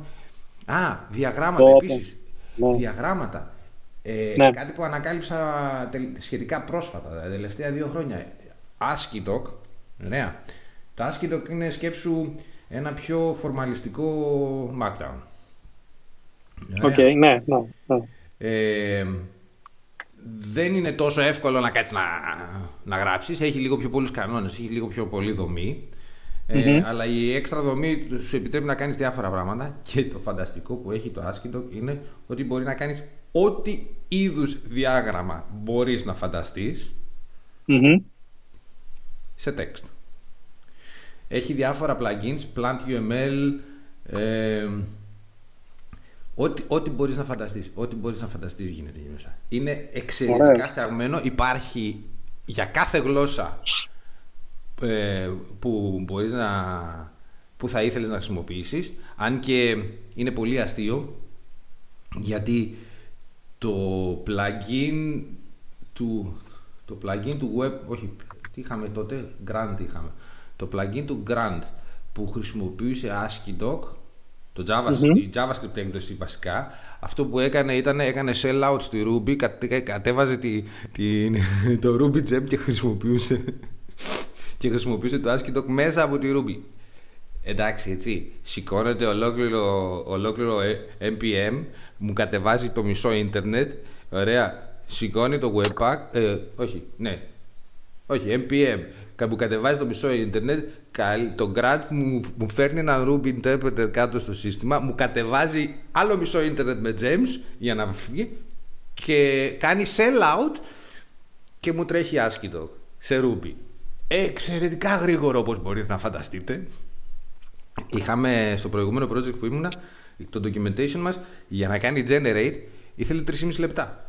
Α, διαγράμματα oh, επίσης. Ναι. Διαγράμματα. Ε, ναι. Κάτι που ανακάλυψα σχετικά πρόσφατα, τα τελευταία δύο χρόνια. AsciiDoc. Ωραία. Το AsciiDoc είναι σκέψου ένα πιο φορμαλιστικό Markdown. OK, okay, ναι, ναι. ναι. Ε, δεν είναι τόσο εύκολο να κάτσεις να, να γράψεις. Έχει λίγο πιο πολλούς κανόνες, έχει λίγο πιο πολύ δομή. Ε, αλλά η έξτρα δομή σου επιτρέπει να κάνεις διάφορα πράγματα και το φανταστικό που έχει το ASCII είναι ότι μπορεί να κάνεις ό,τι είδους διάγραμμα μπορείς να φανταστείς σε text. Έχει διάφορα plugins, Plant UML, ε, ό,τι, ό,τι μπορείς να φανταστείς. Ό,τι μπορείς να φανταστείς γίνεται εκεί μέσα. Είναι εξαιρετικά φτιαγμένο. Υπάρχει για κάθε γλώσσα ε, που μπορείς να που θα ήθελες να χρησιμοποιήσεις αν και είναι πολύ αστείο γιατί το plugin του το plugin του web όχι τι είχαμε τότε, Grant είχαμε. Το plugin του Grant που χρησιμοποιούσε ASCII doc, το JavaScript, η JavaScript έκδοση βασικά, αυτό που έκανε ήταν έκανε sellout στη Ruby, κατέβαζε τη, τη, το Ruby gem και χρησιμοποιούσε, και χρησιμοποιούσε το ASCII doc μέσα από τη Ruby. Εντάξει, έτσι. Σηκώνεται ολόκληρο, ολόκληρο NPM, μου κατεβάζει το μισό ίντερνετ. Ωραία. Σηκώνει το webpack. Ε, όχι, ναι. Όχι, NPM. Που κατεβάζει το μισό ίντερνετ, το Grant μου, μου φέρνει ένα Ruby interpreter κάτω στο σύστημα, μου κατεβάζει άλλο μισό ίντερνετ με gems για να φύγει και κάνει sell out και μου τρέχει άσχητο σε Ruby. Εξαιρετικά γρήγορο όπως μπορείτε να φανταστείτε. Είχαμε στο προηγούμενο project που ήμουνα, το documentation μας για να κάνει generate ήθελε 3,5 λεπτά.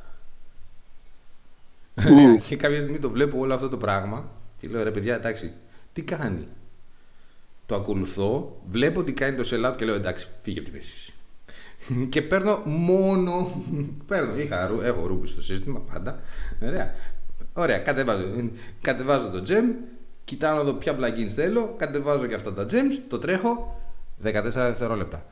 Mm. και κάποια στιγμή το βλέπω όλο αυτό το πράγμα και λέω ρε παιδιά, εντάξει, τι κάνει; Το ακολουθώ, βλέπω τι κάνει το sellout και λέω εντάξει, φύγε από τη μέση. και παίρνω μόνο. παίρνω, είχα, έχω ρούμπι στο σύστημα πάντα. Ωραία. Ωραία, κατεβάζω, κατεβάζω το gem, κοιτάω να δω ποια plugins θέλω, κατεβάζω και αυτά τα gems, το τρέχω 14 δευτερόλεπτα.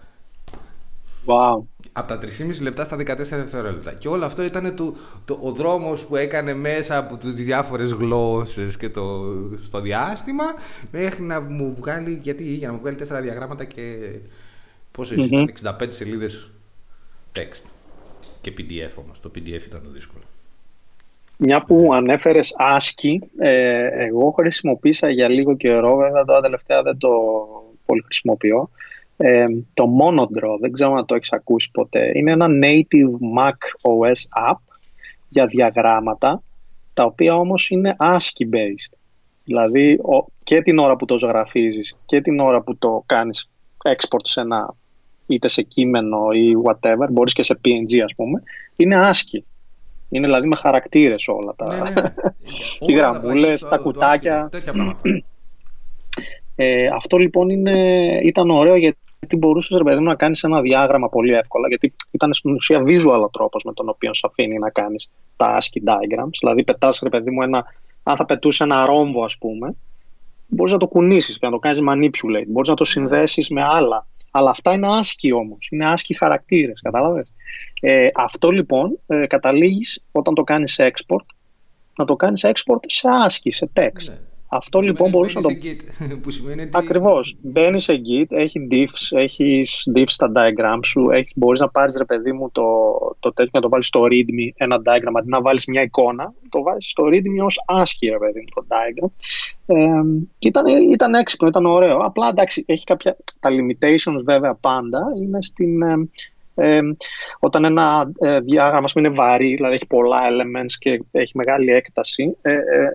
Wow. Από τα 3,5 λεπτά στα 14 δευτερόλεπτα. Και όλο αυτό ήταν το, το, ο δρόμος που έκανε μέσα από τις διάφορες γλώσσες και το, στο διάστημα μέχρι να μου βγάλει, γιατί για να μου βγάλει 4 διαγράμματα και πόσο mm-hmm. 65 σελίδες text. Και PDF όμως. Το PDF ήταν το δύσκολο. Μια που ανέφερες ASCII, ε, εγώ χρησιμοποίησα για λίγο καιρό, βέβαια τώρα τελευταία δεν το πολύ χρησιμοποιώ, ε, το Monodraw, δεν ξέρω αν το έχεις ακούσει ποτέ. Είναι ένα native Mac OS app για διαγράμματα, τα οποία όμως είναι ASCII based. Δηλαδή και την ώρα που το ζωγραφίζεις και την ώρα που το κάνεις export σε ένα είτε σε κείμενο ή whatever, μπορείς και σε PNG ας πούμε, είναι άσκη. Είναι δηλαδή με χαρακτήρες όλα τα, Ναι, ναι. οι Όλα τα γραμμούλες, plugins, τα το- το κουτάκια. άσχετο, Τέτοια πράγματα. Ε, αυτό λοιπόν είναι, ήταν ωραίο γιατί μπορούσες ρε παιδί μου να κάνεις ένα διάγραμμα πολύ εύκολα. Γιατί ήταν στην ουσία visual ο τρόπος με τον οποίο σε αφήνει να κάνεις τα ASCII diagrams. Δηλαδή, πετάς ρε παιδί μου ένα, αν θα πετούσε ένα ρόμβο, ας πούμε, μπορείς να το κουνήσεις και να το κάνεις manipulate. Μπορείς να το συνδέσεις με άλλα. Αλλά αυτά είναι άσκη όμως. Είναι άσκη χαρακτήρες, κατάλαβες. Ε, αυτό λοιπόν ε, καταλήγεις όταν το κάνεις export να το κάνεις export σε άσκη, σε text. Ναι. Αυτό Που λοιπόν σημαίνει μπορούσε να το μπαίνεις σε Git, που σημαίνει ότι... Ακριβώς. Μπαίνεις σε Git, έχει diffs, έχεις diffs στα diagram σου, έχεις, μπορείς να πάρεις ρε παιδί μου το, το τέτοιο να το βάλεις στο readme ένα diagram, αντί να βάλεις μια εικόνα, το βάλεις στο readme ως ASCII ρε παιδί μου το diagram. Ε, και ήταν, ήταν έξυπνο, ήταν ωραίο. Απλά εντάξει, έχει κάποια, τα limitations βέβαια πάντα είναι στην... Ε, ε, όταν ένα ε, διάγραμμα ας πούμε, είναι βαρύ, δηλαδή έχει πολλά elements και έχει μεγάλη έκταση, ε, ε, ε,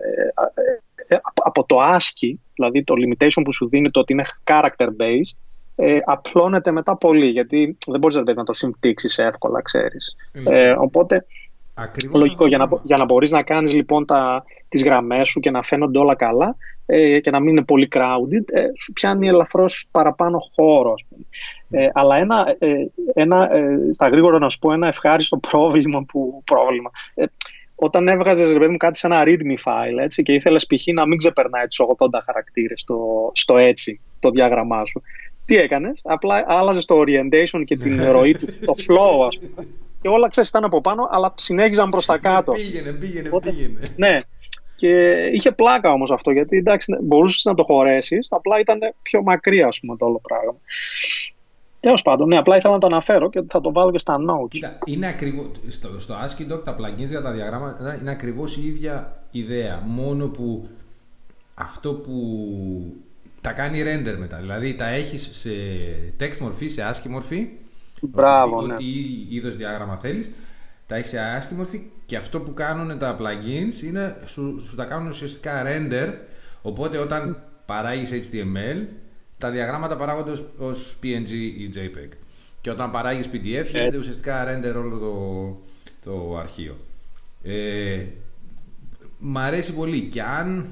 ε, από- από το ASCII, δηλαδή το limitation που σου δίνει το ότι είναι character based, ε, απλώνεται μετά πολύ, γιατί δεν μπορείς δηλαδή, να το συμπτύξεις εύκολα, ξέρεις. Ε, οπότε, Ακριβώς λογικό, αυτό για να, το για να μπορείς να κάνεις λοιπόν τα, τις γραμμές σου και να φαίνονται όλα καλά ε, και να μην είναι πολύ crowded, ε, σου πιάνει ελαφρώς παραπάνω χώρο, ας πούμε. Ε, αλλά ένα, ε, ένα ε, στα γρήγορα να σου πω ένα ευχάριστο πρόβλημα που πρόβλημα. Ε, όταν έβγαζες ρε παιδί μου κάτι σε ένα readme file έτσι, και ήθελες π.χ. να μην ξεπερνάει τους 80 χαρακτήρες στο, στο έτσι το διάγραμμά σου. Τι έκανες, απλά άλλαζες το orientation και την ροή του, το flow, ας πούμε. Και όλα ξέρεις ήταν από πάνω, αλλά συνέχιζαν προς τα κάτω. Πήγαινε, πήγαινε, Οπότε- πήγαινε. ναι. Και είχε πλάκα όμως αυτό, γιατί εντάξει, μπορούσες να το χωρέσεις, απλά ήταν πιο μακριά, ας πούμε, το όλο πράγμα. Τέλος πάντων, ναι, απλά ήθελα να το αναφέρω και θα το βάλω και στα notes. Κοίτα, είναι ακριβώς, στο, στο ASCII Doc τα plugins για τα διαγράμματα είναι ακριβώς η ίδια ιδέα. Μόνο που αυτό που τα κάνει render μετά. Δηλαδή τα έχεις σε text μορφή, σε ASCII μορφή. Μπράβο, ό,τι, ναι. ό,τι είδος διάγραμμα θέλεις. Τα έχεις σε ASCII μορφή και αυτό που κάνουν τα plugins είναι σου, σου τα κάνουν ουσιαστικά render. Οπότε όταν παράγεις HTML, τα διαγράμματα παράγονται ως, ως PNG ή JPEG. Και όταν παράγεις PDF γίνεται Έτσι. ουσιαστικά render όλο το, το αρχείο. Ε, μ' αρέσει πολύ και αν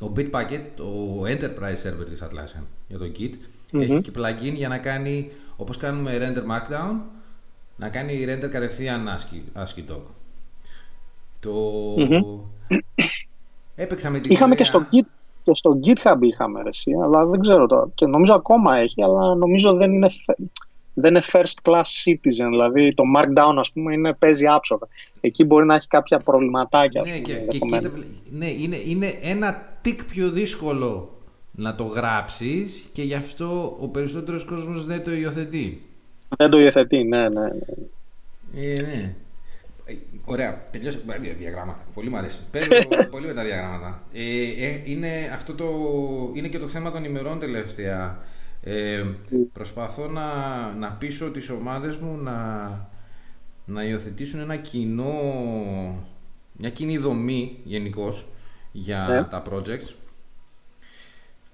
ο Bitbucket, το enterprise server της Atlassian για το Git, έχει και plugin για να κάνει, όπως κάνουμε render markdown, να κάνει render κατευθείαν ASCII, ASCII doc. Το... Έπαιξα με την Είχαμε ιδέα- και στο, Git, και στο GitHub είχαμε ρε, εσύ, αλλά δεν ξέρω τώρα. Και νομίζω ακόμα έχει, αλλά νομίζω δεν είναι, φε- δεν είναι first class citizen. Δηλαδή το markdown ας πούμε είναι, παίζει άψογα. Εκεί μπορεί να έχει κάποια προβληματάκια. ας Ναι, πούμε, και, και ενδεχομένως. κοίτα, ναι είναι, είναι ένα τικ πιο δύσκολο να το γράψεις και γι' αυτό ο περισσότερος κόσμος δεν το υιοθετεί. Δεν το υιοθετεί, ναι, ναι. ναι. Ε, ναι. Ε, Ωραία, τελειώσα. Ε, δια- Διαγράμματα. Πολύ μου αρέσει. Παίζω πολύ με τα διαγράμματα. Ε, ε, είναι, αυτό το, είναι και το θέμα των ημερών τελευταία. Ε, προσπαθώ να, να πείσω τις ομάδες μου να, να υιοθετήσουν ένα κοινό, μια κοινή δομή γενικώ για Ναι. τα projects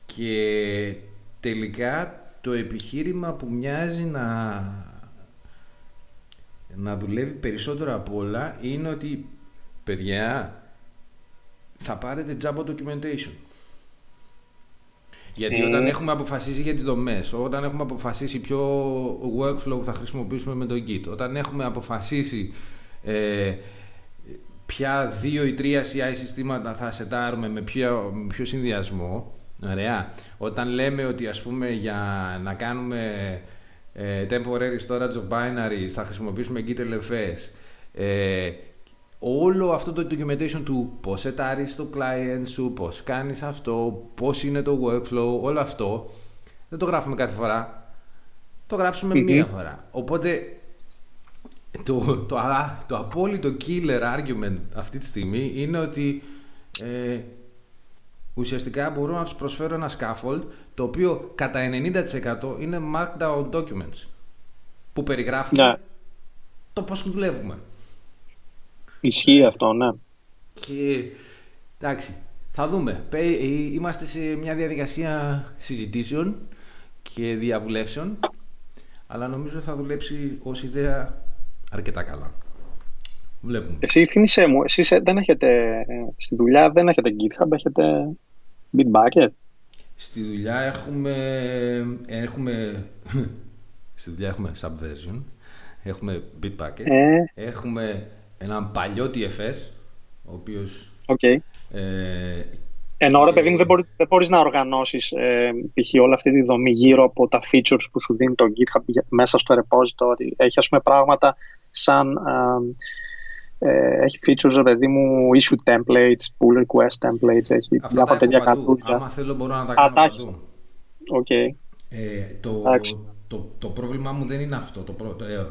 και τελικά το επιχείρημα που μοιάζει να, να δουλεύει περισσότερο από όλα είναι ότι παιδιά θα πάρετε τζάμπο documentation. Γιατί Ε. όταν έχουμε αποφασίσει για τις δομές, όταν έχουμε αποφασίσει ποιο workflow θα χρησιμοποιήσουμε με το Git, όταν έχουμε αποφασίσει ε, ποια δύο ή τρία CI συστήματα θα σετάρουμε με ποιο, με ποιο συνδυασμό, ωραία. Όταν λέμε ότι ας πούμε για να κάνουμε ε, temporary storage of binaries θα χρησιμοποιήσουμε Git LFS, ε, όλο αυτό το documentation του πώς σετάρεις το client σου, πώς κάνεις αυτό, πώς είναι το workflow, όλο αυτό δεν το γράφουμε κάθε φορά. Το γράψουμε μία φορά. Οπότε το, το, α- το απόλυτο killer argument αυτή τη στιγμή είναι ότι ε, ουσιαστικά μπορώ να τους προσφέρω ένα scaffold το οποίο κατά 90% είναι markdown documents που περιγράφουν Ναι. το πώς δουλεύουμε. Ισχύει αυτό, ναι. Και εντάξει, θα δούμε. Πε- ε, Είμαστε σε μια διαδικασία συζητήσεων και διαβουλεύσεων. αλλά νομίζω θα δουλέψει ως ιδέα αρκετά καλά. Βλέπουμε. Εσύ θύμισέ μου, εσείς ε, δεν έχετε, ε, στη δουλειά δεν έχετε GitHub, έχετε Bitbucket; Στη δουλειά έχουμε, έχουμε στη δουλειά έχουμε Subversion, έχουμε Bitbucket, Ε. έχουμε έναν παλιό TFS, ο οποίος Okay. ε, Ενώ ρε παιδί μου δεν, μπορεί, δεν μπορείς να οργανώσεις ε, π.χ. όλη αυτή τη δομή γύρω από τα features που σου δίνει το GitHub για- μέσα στο repository. Έχει ας πούμε πράγματα σαν ε, ε, έχει features ρε παιδί μου issue templates, pull request templates, έχει αυτά τα διάφορα έχω τέτοια παντού. κατούδια. Άμα θέλω μπορώ να τα Α, κάνω τα έχεις. παντού. Οκ. Ε, το, Εντάξει. το, το πρόβλημά μου δεν είναι αυτό. Το, πρω- το, ε,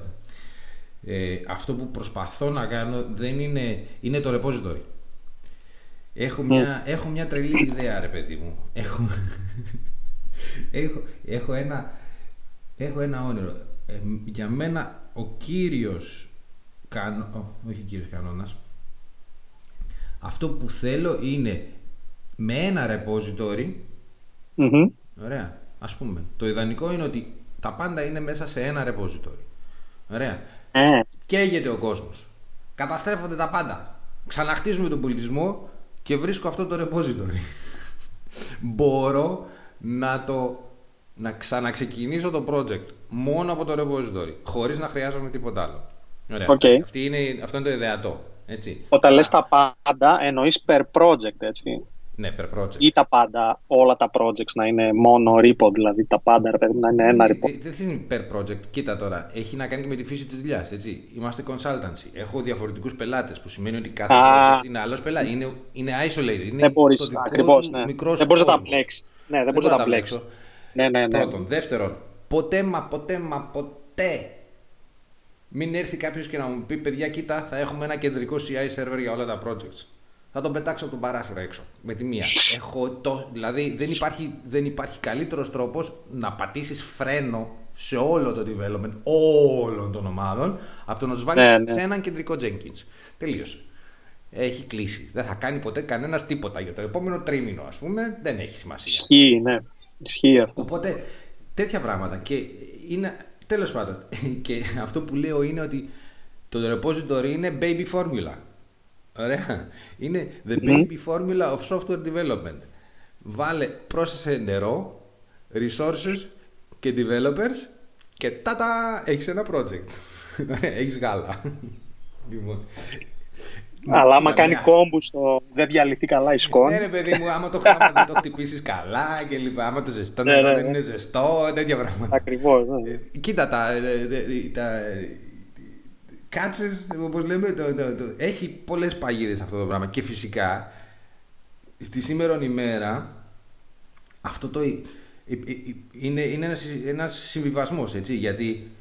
ε, αυτό που προσπαθώ να κάνω δεν είναι, είναι το repository. Έχω μια, έχω μια τρελή ιδέα, ρε παιδί μου. Έχω, έχω, έχω, ένα, έχω ένα όνειρο. Ε, για μένα ο κύριος κανο, ο, όχι κύριος κανόνας αυτό που θέλω είναι με ένα repository Μμμ. Ωραία. Α πούμε. Το ιδανικό είναι ότι τα πάντα είναι μέσα σε ένα repository. Ωραία. Ε, Καίγεται ο κόσμος. Καταστρέφονται τα πάντα. Ξαναχτίζουμε τον πολιτισμό και βρίσκω αυτό το repository. Μπορώ να το να ξαναξεκινήσω το project μόνο από το repository, χωρίς να χρειάζομαι τίποτα άλλο. Ωραία. Οκ. Αυτή είναι, αυτό είναι το ιδεατό. Έτσι. όταν λες τα πάντα εννοείς per project, έτσι. Ναι, per project. Ή τα πάντα, όλα τα projects να είναι μόνο repo, δηλαδή τα πάντα ρε παιδί μου, να είναι ένα Ε, repo. ε, Δεν είναι per project. Κοίτα τώρα, έχει να κάνει και με τη φύση της δουλειάς. Είμαστε consultancy. Έχω διαφορετικούς πελάτες που σημαίνει ότι κάθε Α. project είναι άλλος πελάτης. Είναι, είναι isolated. Είναι Δεν μπορείς, το δικό ακριβώς, του ναι. μικρός Δεν μπορείς να τα κόσμος. μπλέξεις. Ναι, δεν μπορείς να τα μπλέξεις. μπλέξω. Ναι, ναι, ναι. Πρώτον. Δεύτερον, ποτέ μα ποτέ μα ποτέ μην έρθει κάποιος και να μου πει: Παιδιά, κοίτα, θα έχουμε ένα κεντρικό CI server για όλα τα projects. Θα τον πετάξω από τον παράθυρο έξω με τη μία. Έχω το, δηλαδή δεν υπάρχει, δεν υπάρχει καλύτερος τρόπος να πατήσεις φρένο σε όλο το development όλων των ομάδων από το να τους βάλεις Ναι, ναι. σε έναν κεντρικό Jenkins. Τελείωσε. Έχει κλείσει. Δεν θα κάνει ποτέ κανένας τίποτα για το επόμενο τρίμηνο, ας πούμε. Δεν έχει σημασία. Ισχύει, ναι. Ισχύει αυτό. Οπότε τέτοια πράγματα και είναι τέλος πάντων και αυτό που λέω είναι ότι το repository είναι baby formula. Ωραία. Είναι the baby formula of software development. Βάλε, πρόσθεσε νερό, resources και developers και τάτα έχεις ένα project. έχεις γάλα. Λοιπόν. Αλλά άμα Κοίτα, κάνει μια- κόμπου στο δεν διαλυθεί καλά η σκόνη. ναι, ρε παιδί μου, άμα το χάμα δεν το χτυπήσεις καλά και λοιπά. Άμα το ζεστό Ναι, νερό ναι, δεν ναι. είναι ζεστό, τέτοια πράγματα. Ακριβώς. ναι. Ε, Κοίτα τα, ε, ε, τα κάτσες, όπως λέμε, το, το, το, έχει πολλές παγίδες αυτό το πράγμα. Και φυσικά, στη σήμερον ημέρα, αυτό το, ε, ε, ε, είναι, είναι ένας, ένας συμβιβασμός, έτσι, γιατί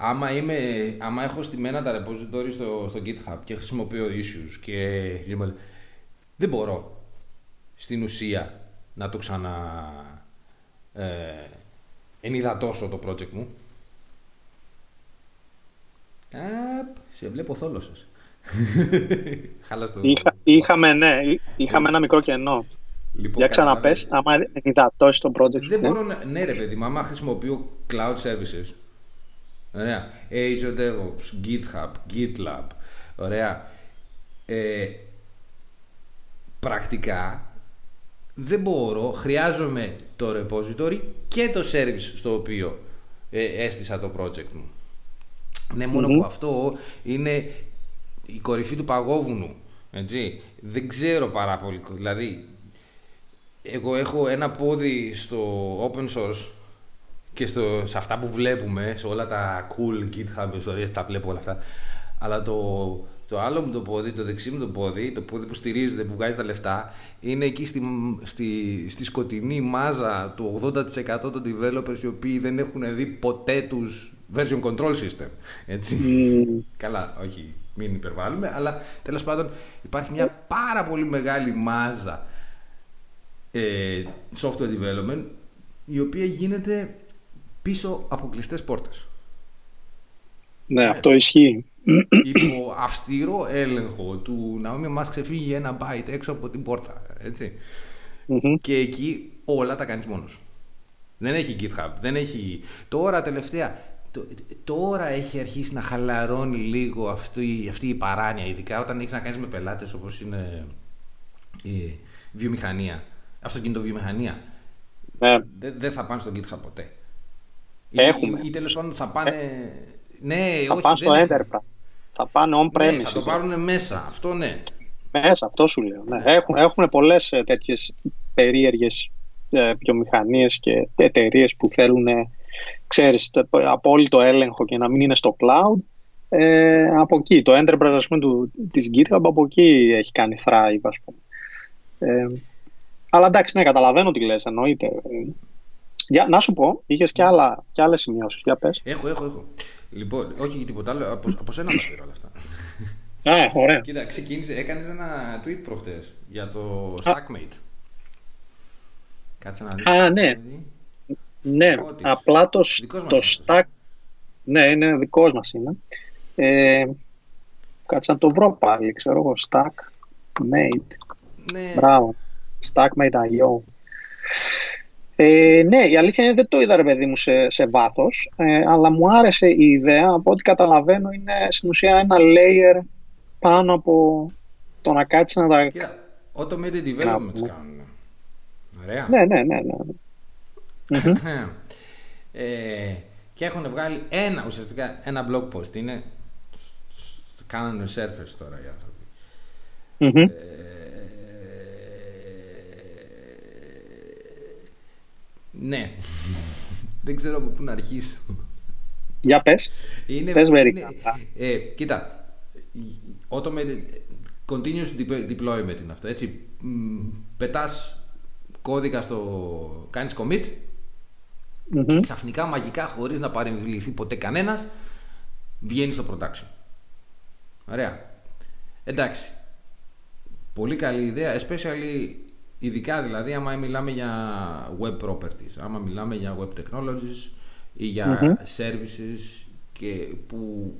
άμα, είμαι, άμα έχω στημένα τα repository στο, στο GitHub και χρησιμοποιώ issues και δεν μπορώ στην ουσία να το ξανα ε, ενυδατώσω το project μου. Απ, σε βλέπω θόλωσες. Χάλας το. Είχα, είχαμε, ναι, εί- είχαμε ένα μικρό κενό. Λοιπόν, Για ξαναπες, καταλαβαίνεις. άμα ενυδατώσεις το project Δεν σου. μπορώ να... Ναι ρε παιδί μου, άμα χρησιμοποιώ cloud services. Ωραία. Azure DevOps, GitHub, GitLab. Ωραία. Ε, πρακτικά δεν μπορώ, χρειάζομαι το repository και το service στο οποίο ε, έστησα το project μου. Ναι, μόνο που αυτό είναι η κορυφή του παγόβουνου. Έτσι. Δεν ξέρω πάρα πολύ. Δηλαδή, εγώ έχω ένα πόδι στο open source και στο, σε αυτά που βλέπουμε, σε όλα τα cool GitHub ιστορίες, τα βλέπω όλα αυτά. Αλλά το, το άλλο μου το πόδι, το δεξί μου το πόδι, το πόδι που στηρίζεται, που βγάζει τα λεφτά, είναι εκεί στη, στη, στη σκοτεινή μάζα του 80% των developers οι οποίοι δεν έχουν δει ποτέ τους version control system. Έτσι. Μμμ. Καλά, όχι, μην υπερβάλλουμε, αλλά τέλος πάντων υπάρχει μια πάρα πολύ μεγάλη μάζα ε, software development η οποία γίνεται πίσω από κλειστές πόρτες. Ναι, αυτό ισχύει. Υπό αυστηρό έλεγχο του να μην μας ξεφύγει ένα byte έξω από την πόρτα. Έτσι. Μμμ. Και εκεί όλα τα κάνεις μόνος. σου. Δεν έχει GitHub. Δεν έχει... Τώρα τελευταία, τώρα έχει αρχίσει να χαλαρώνει λίγο αυτή, αυτή η παράνοια, ειδικά όταν έχεις να κάνεις με πελάτες όπως είναι η βιομηχανία, αυτοκινητοβιομηχανία. Ναι. Δεν δε θα πάνε στο GitHub ποτέ. Έχουμε. Ή, ή τέλος πάντων θα πάνε. Ε, ναι, θα όχι, πάνε στο Enterprise. Θα πάνε on-premise. Ναι, θα το πάρουν μέσα. Αυτό ναι. Μέσα, αυτό σου λέω. Ναι. Έχουν, έχουν πολλές ε, τέτοιες περίεργες ε, βιομηχανίες και εταιρείες που θέλουν ξέρεις, απόλυτο έλεγχο και να μην είναι στο cloud ε, από εκεί, το enterprise ας πούμε, του, της GitHub από εκεί έχει κάνει thrive ας πούμε. Ε, αλλά εντάξει, ναι, καταλαβαίνω τι λες, εννοείται. Για, να σου πω, είχες και, άλλα, και άλλες σημειώσεις, για πες. Έχω, έχω, έχω. Λοιπόν, όχι για τίποτα άλλο, από, από σένα τα πήρα όλα αυτά. Α, ωραία. Κοίτα, ξεκίνησε, έκανες ένα tweet προχτές για το Stackmate. Κάτσε να δεις. Α, ναι. Ναι, απλά το, το stack... Ναι, είναι δικός μας είναι. Ε, κάτσε να το βρω πάλι, ξέρω εγώ, stack made. Ναι. Μπράβο. Stack made IO. Ε, ναι, η αλήθεια είναι δεν το είδα ρε παιδί μου σε, σε βάθος, ε, αλλά μου άρεσε η ιδέα, από ό,τι καταλαβαίνω είναι στην ουσία ένα layer πάνω από το να κάτσεις να τα... Κοίτα, automated developments κάνουν. Ωραία. Ναι, ναι, ναι. ναι. ε, και έχουν βγάλει ένα, ουσιαστικά ένα blog post. Είναι, κάνανε surface τώρα οι άνθρωποι. Mm-hmm. Ε, ναι. Δεν ξέρω από πού να αρχίσω. Για πες. Είναι, πες μερικά. Ε, κοίτα, automated continuous deployment είναι αυτό, έτσι. Πετάς κώδικα στο... κάνεις commit mm-hmm. και ξαφνικά μαγικά χωρίς να παρεμβληθεί ποτέ κανένας βγαίνει στο production. Ωραία. Εντάξει. Πολύ καλή ιδέα, especially ειδικά δηλαδή άμα μιλάμε για web properties, άμα μιλάμε για web technologies ή για mm-hmm. services και που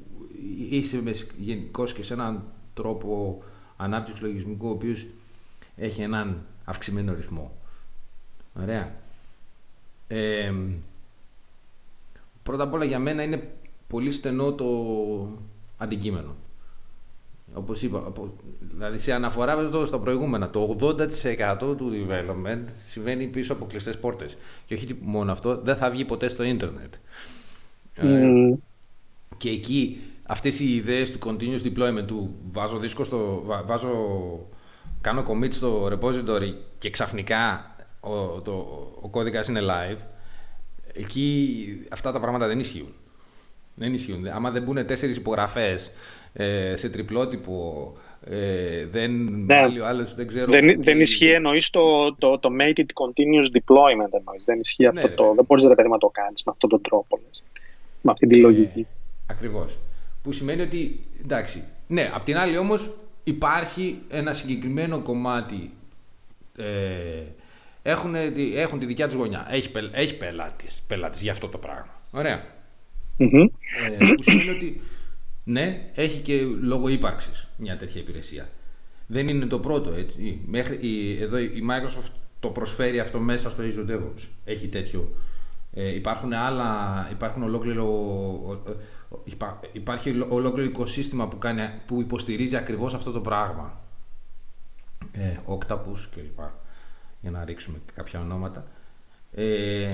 είσαι γενικώς και σε έναν τρόπο ανάπτυξης λογισμικού ο οποίος έχει έναν αυξημένο ρυθμό. Ωραία. Ε, πρώτα απ' όλα για μένα είναι πολύ στενό το αντικείμενο. Όπως είπα, δηλαδή σε αναφορά εδώ στα προηγούμενα, το 80% του development συμβαίνει πίσω από κλειστές πόρτες. Και όχι μόνο αυτό, δεν θα βγει ποτέ στο ίντερνετ. Ε, και εκεί αυτές οι ιδέες του continuous deployment, του βάζω δίσκο στο, βάζω, κάνω commit στο repository και ξαφνικά ο, το, ο κώδικας είναι live, εκεί αυτά τα πράγματα δεν ισχύουν. Δεν ισχύουν. Άμα δεν μπουν τέσσερις υπογραφές ε, σε τριπλότυπο, ε, δεν ναι. ο άλλος, δεν ξέρω... Δεν, δεν ισχύει εννοείς το, το, το made it continuous deployment εννοείς. Δεν ισχύει ναι, αυτό το... Δεν μπορείς ρε παιδί να το κάνεις με αυτόν τον τρόπο. Λες. Με αυτή τη ε, λογική. Ακριβώς. Που σημαίνει ότι, εντάξει, ναι, απ' την άλλη όμως υπάρχει ένα συγκεκριμένο κομμάτι ε, έχουν, έχουν τη δικιά τους γωνιά. Έχει, έχει πελάτες, πελάτες για αυτό το πράγμα. Ωραία. Mm-hmm. Ε, που σημαίνει ότι ναι, έχει και λόγο ύπαρξης μια τέτοια υπηρεσία. Δεν είναι το πρώτο, έτσι. Μέχρι, η, εδώ η Microsoft το προσφέρει αυτό μέσα στο Azure DevOps. Έχει τέτοιο. Ε, υπάρχουν άλλα, υπάρχουν ολόκληρο, υπά, υπάρχει ολόκληρο οικοσύστημα που, κάνει, που υποστηρίζει ακριβώς αυτό το πράγμα. Ε, Octopus κλπ για να ρίξουμε κάποια ονόματα. Ε,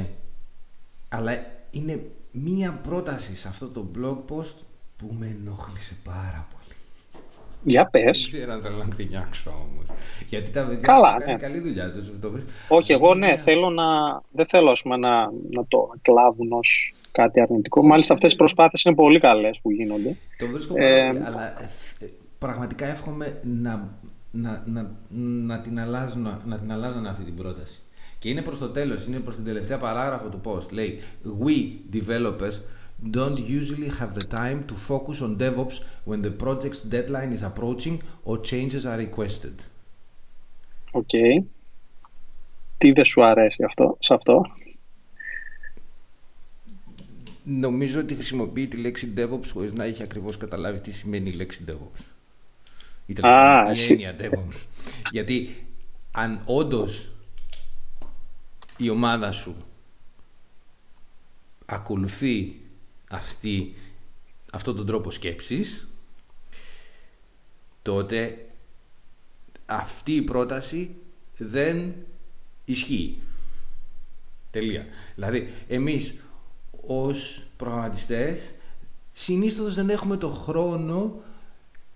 αλλά είναι μία πρόταση σε αυτό το blog post που με ενόχλησε πάρα πολύ. Για πες. Δεν ξέρω αν θέλω να κτηνιάξω όμως. Γιατί τα παιδιά Καλά, κάνει ναι. καλή δουλειά. Το, το Όχι, εγώ ναι, θέλω να, δεν θέλω ας πούμε, να, να το κλάβουν ως κάτι αρνητικό. Μάλιστα αυτές οι προσπάθειες είναι πολύ καλές που γίνονται. Το βρίσκω ε, πολύ, αλλά ε, πραγματικά εύχομαι να να, να, να, την αλλάζουν, να την αλλάζουν αυτή την πρόταση. Και είναι προς το τέλος, είναι προς την τελευταία παράγραφο του post. Λέει We developers don't usually have the time to focus on DevOps when the project's deadline is approaching or changes are requested. OK. Okay. Τι δεν σου αρέσει αυτό, σε αυτό; Νομίζω ότι χρησιμοποιεί τη λέξη DevOps χωρίς να έχει ακριβώς καταλάβει τι σημαίνει η λέξη DevOps η έννοια DevOps. Γιατί αν όντως η ομάδα σου ακολουθεί αυτή, αυτόν τον τρόπο σκέψης τότε αυτή η πρόταση δεν ισχύει. Τελεία. Δηλαδή, εμείς ως προγραμματιστές συνήθως δεν έχουμε το χρόνο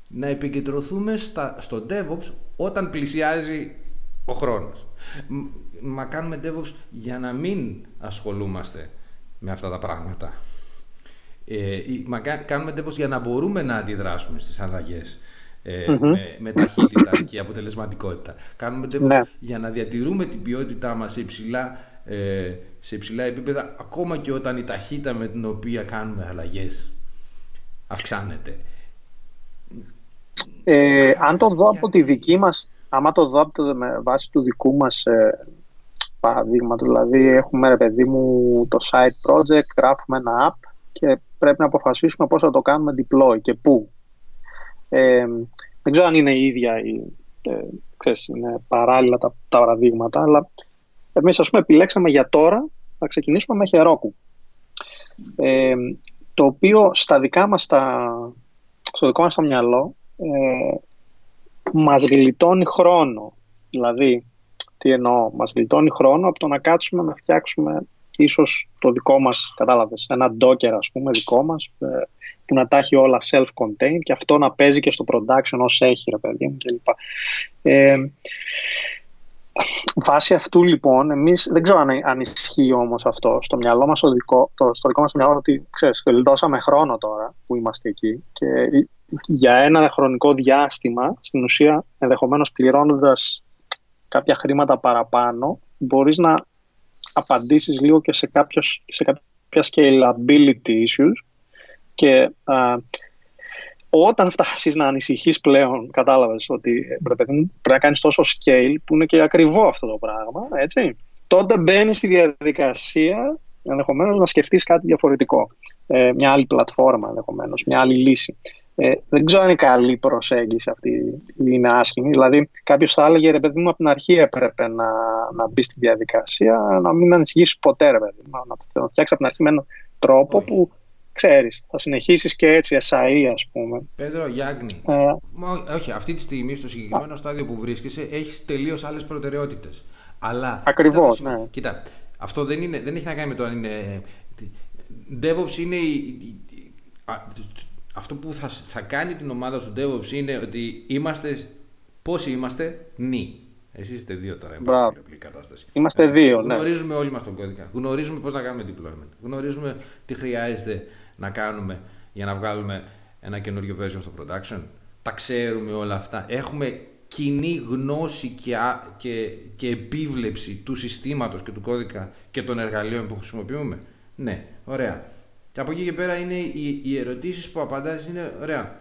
να επικεντρωθούμε στα, στο DevOps όταν πλησιάζει ο χρόνος. Μα κάνουμε DevOps για να μην ασχολούμαστε με αυτά τα πράγματα. Ε, μα κάνουμε DevOps για να μπορούμε να αντιδράσουμε στις αλλαγές ε, με, με, ταχύτητα και αποτελεσματικότητα. Κάνουμε DevOps ναι. για να διατηρούμε την ποιότητά μας σε υψηλά, ε, σε υψηλά επίπεδα ακόμα και όταν η ταχύτητα με την οποία κάνουμε αλλαγές αυξάνεται. Ε, αν το δω από τη δική μας, άμα το δω από το, με βάση του δικού μας ε, παραδείγματος, δηλαδή έχουμε ρε παιδί μου το site project, γράφουμε ένα app και πρέπει να αποφασίσουμε πώς θα το κάνουμε deploy και πού. Ε, δεν ξέρω αν είναι η ίδια ή ε, ξέρεις, είναι παράλληλα τα, τα παραδείγματα, αλλά εμείς ας πούμε επιλέξαμε για τώρα να ξεκινήσουμε με Heroku. Ε, το οποίο στα δικά μας τα, στο δικό μας το μυαλό ε, μας γλιτώνει χρόνο. Δηλαδή, τι εννοώ, μας γλιτώνει χρόνο από το να κάτσουμε να φτιάξουμε ίσως το δικό μας, κατάλαβες, ένα docker ας πούμε δικό μας, ε, που να τα έχει όλα self-contained και αυτό να παίζει και στο production ως έχει ρε παιδί μου κλπ. Ε, Βάσει αυτού λοιπόν, εμείς δεν ξέρω αν, αν ισχύει όμως αυτό στο μυαλό μας, το δικό, το, στο δικό μας μυαλό ότι ξέρεις, δώσαμε χρόνο τώρα που είμαστε εκεί και για ένα χρονικό διάστημα, στην ουσία ενδεχομένως πληρώνοντας κάποια χρήματα παραπάνω, μπορείς να απαντήσεις λίγο και σε, κάποιος, σε κάποια scalability issues και όταν φτάσεις να ανησυχείς πλέον, κατάλαβες ότι πρέπει, να κάνεις τόσο scale που είναι και ακριβό αυτό το πράγμα, έτσι. Τότε μπαίνει στη διαδικασία ενδεχομένως να σκεφτείς κάτι διαφορετικό. Ε, μια άλλη πλατφόρμα ενδεχομένως, μια άλλη λύση. Ε, δεν ξέρω αν είναι καλή προσέγγιση αυτή ή είναι άσχημη. Δηλαδή, κάποιος θα έλεγε ρε παιδί μου από την αρχή έπρεπε να, να μπει στη διαδικασία, να μην ανησυχήσει ποτέ, ρε παιδί να, να φτιάξεις από την αρχή με έναν τρόπο που ξέρεις, θα συνεχίσεις και έτσι SAE ας πούμε. Πέτρο, Γιάννη, ε, όχι, αυτή τη στιγμή στο συγκεκριμένο στάδιο που βρίσκεσαι έχεις τελείως άλλες προτεραιότητες. Αλλά, Ακριβώς, ναι. Κοίτα, αυτό δεν, είναι, δεν έχει να κάνει με το αν είναι... DevOps είναι αυτό που θα, θα κάνει την ομάδα του DevOps είναι ότι είμαστε, πόσοι είμαστε, νη. Εσείς είστε δύο τώρα. Μπράβο. κατάσταση. Είμαστε δύο, ναι. Γνωρίζουμε όλοι μας τον κώδικα. Γνωρίζουμε πώς να κάνουμε deployment. Γνωρίζουμε τι χρειάζεται να κάνουμε για να βγάλουμε ένα καινούριο version στο production. Τα ξέρουμε όλα αυτά. Έχουμε κοινή γνώση και, και, και επίβλεψη του συστήματος και του κώδικα και των εργαλείων που χρησιμοποιούμε. Ναι, ωραία. Και από εκεί και πέρα είναι οι, οι ερωτήσεις που απαντάς είναι, ωραία,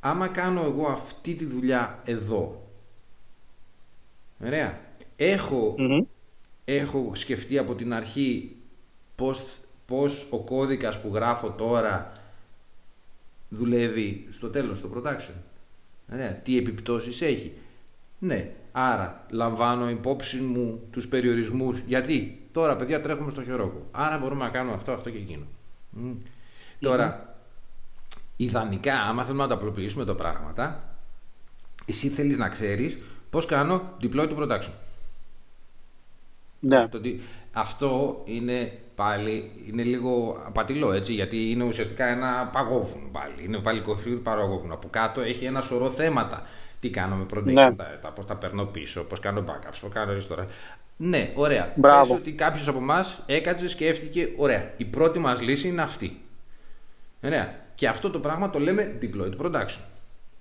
άμα κάνω εγώ αυτή τη δουλειά εδώ, ωραία, έχω σκεφτεί από την αρχή πώς πώς ο κώδικας που γράφω τώρα δουλεύει στο τέλος, στο production. Ωραία. Τι επιπτώσεις έχει. Ναι, άρα λαμβάνω υπόψη μου τους περιορισμούς. Γιατί; Τώρα παιδιά τρέχουμε στο χειρόκο. Άρα μπορούμε να κάνουμε αυτό, αυτό και εκείνο. Τωρα ιδανικά, άμα θέλουμε να τα απλοποιήσουμε τα πράγματα, εσύ θέλεις να ξέρεις πώς κάνω deploy to production. Ναι. αυτό είναι πάλι είναι λίγο απατηλό έτσι, γιατί είναι ουσιαστικά ένα παγόβουνο πάλι. Είναι πάλι κοφή παγόβουνο. Από κάτω έχει ένα σωρό θέματα. Τι κάνω με prediction ναι. data, πώς τα παίρνω πίσω, πώς κάνω backups, πώς κάνω τώρα. Ναι, ωραία. Πες ότι κάποιος από εμάς έκατσε, σκέφτηκε, ωραία, η πρώτη μας λύση είναι αυτή. Ωραία. Και αυτό το πράγμα το λέμε deployed production.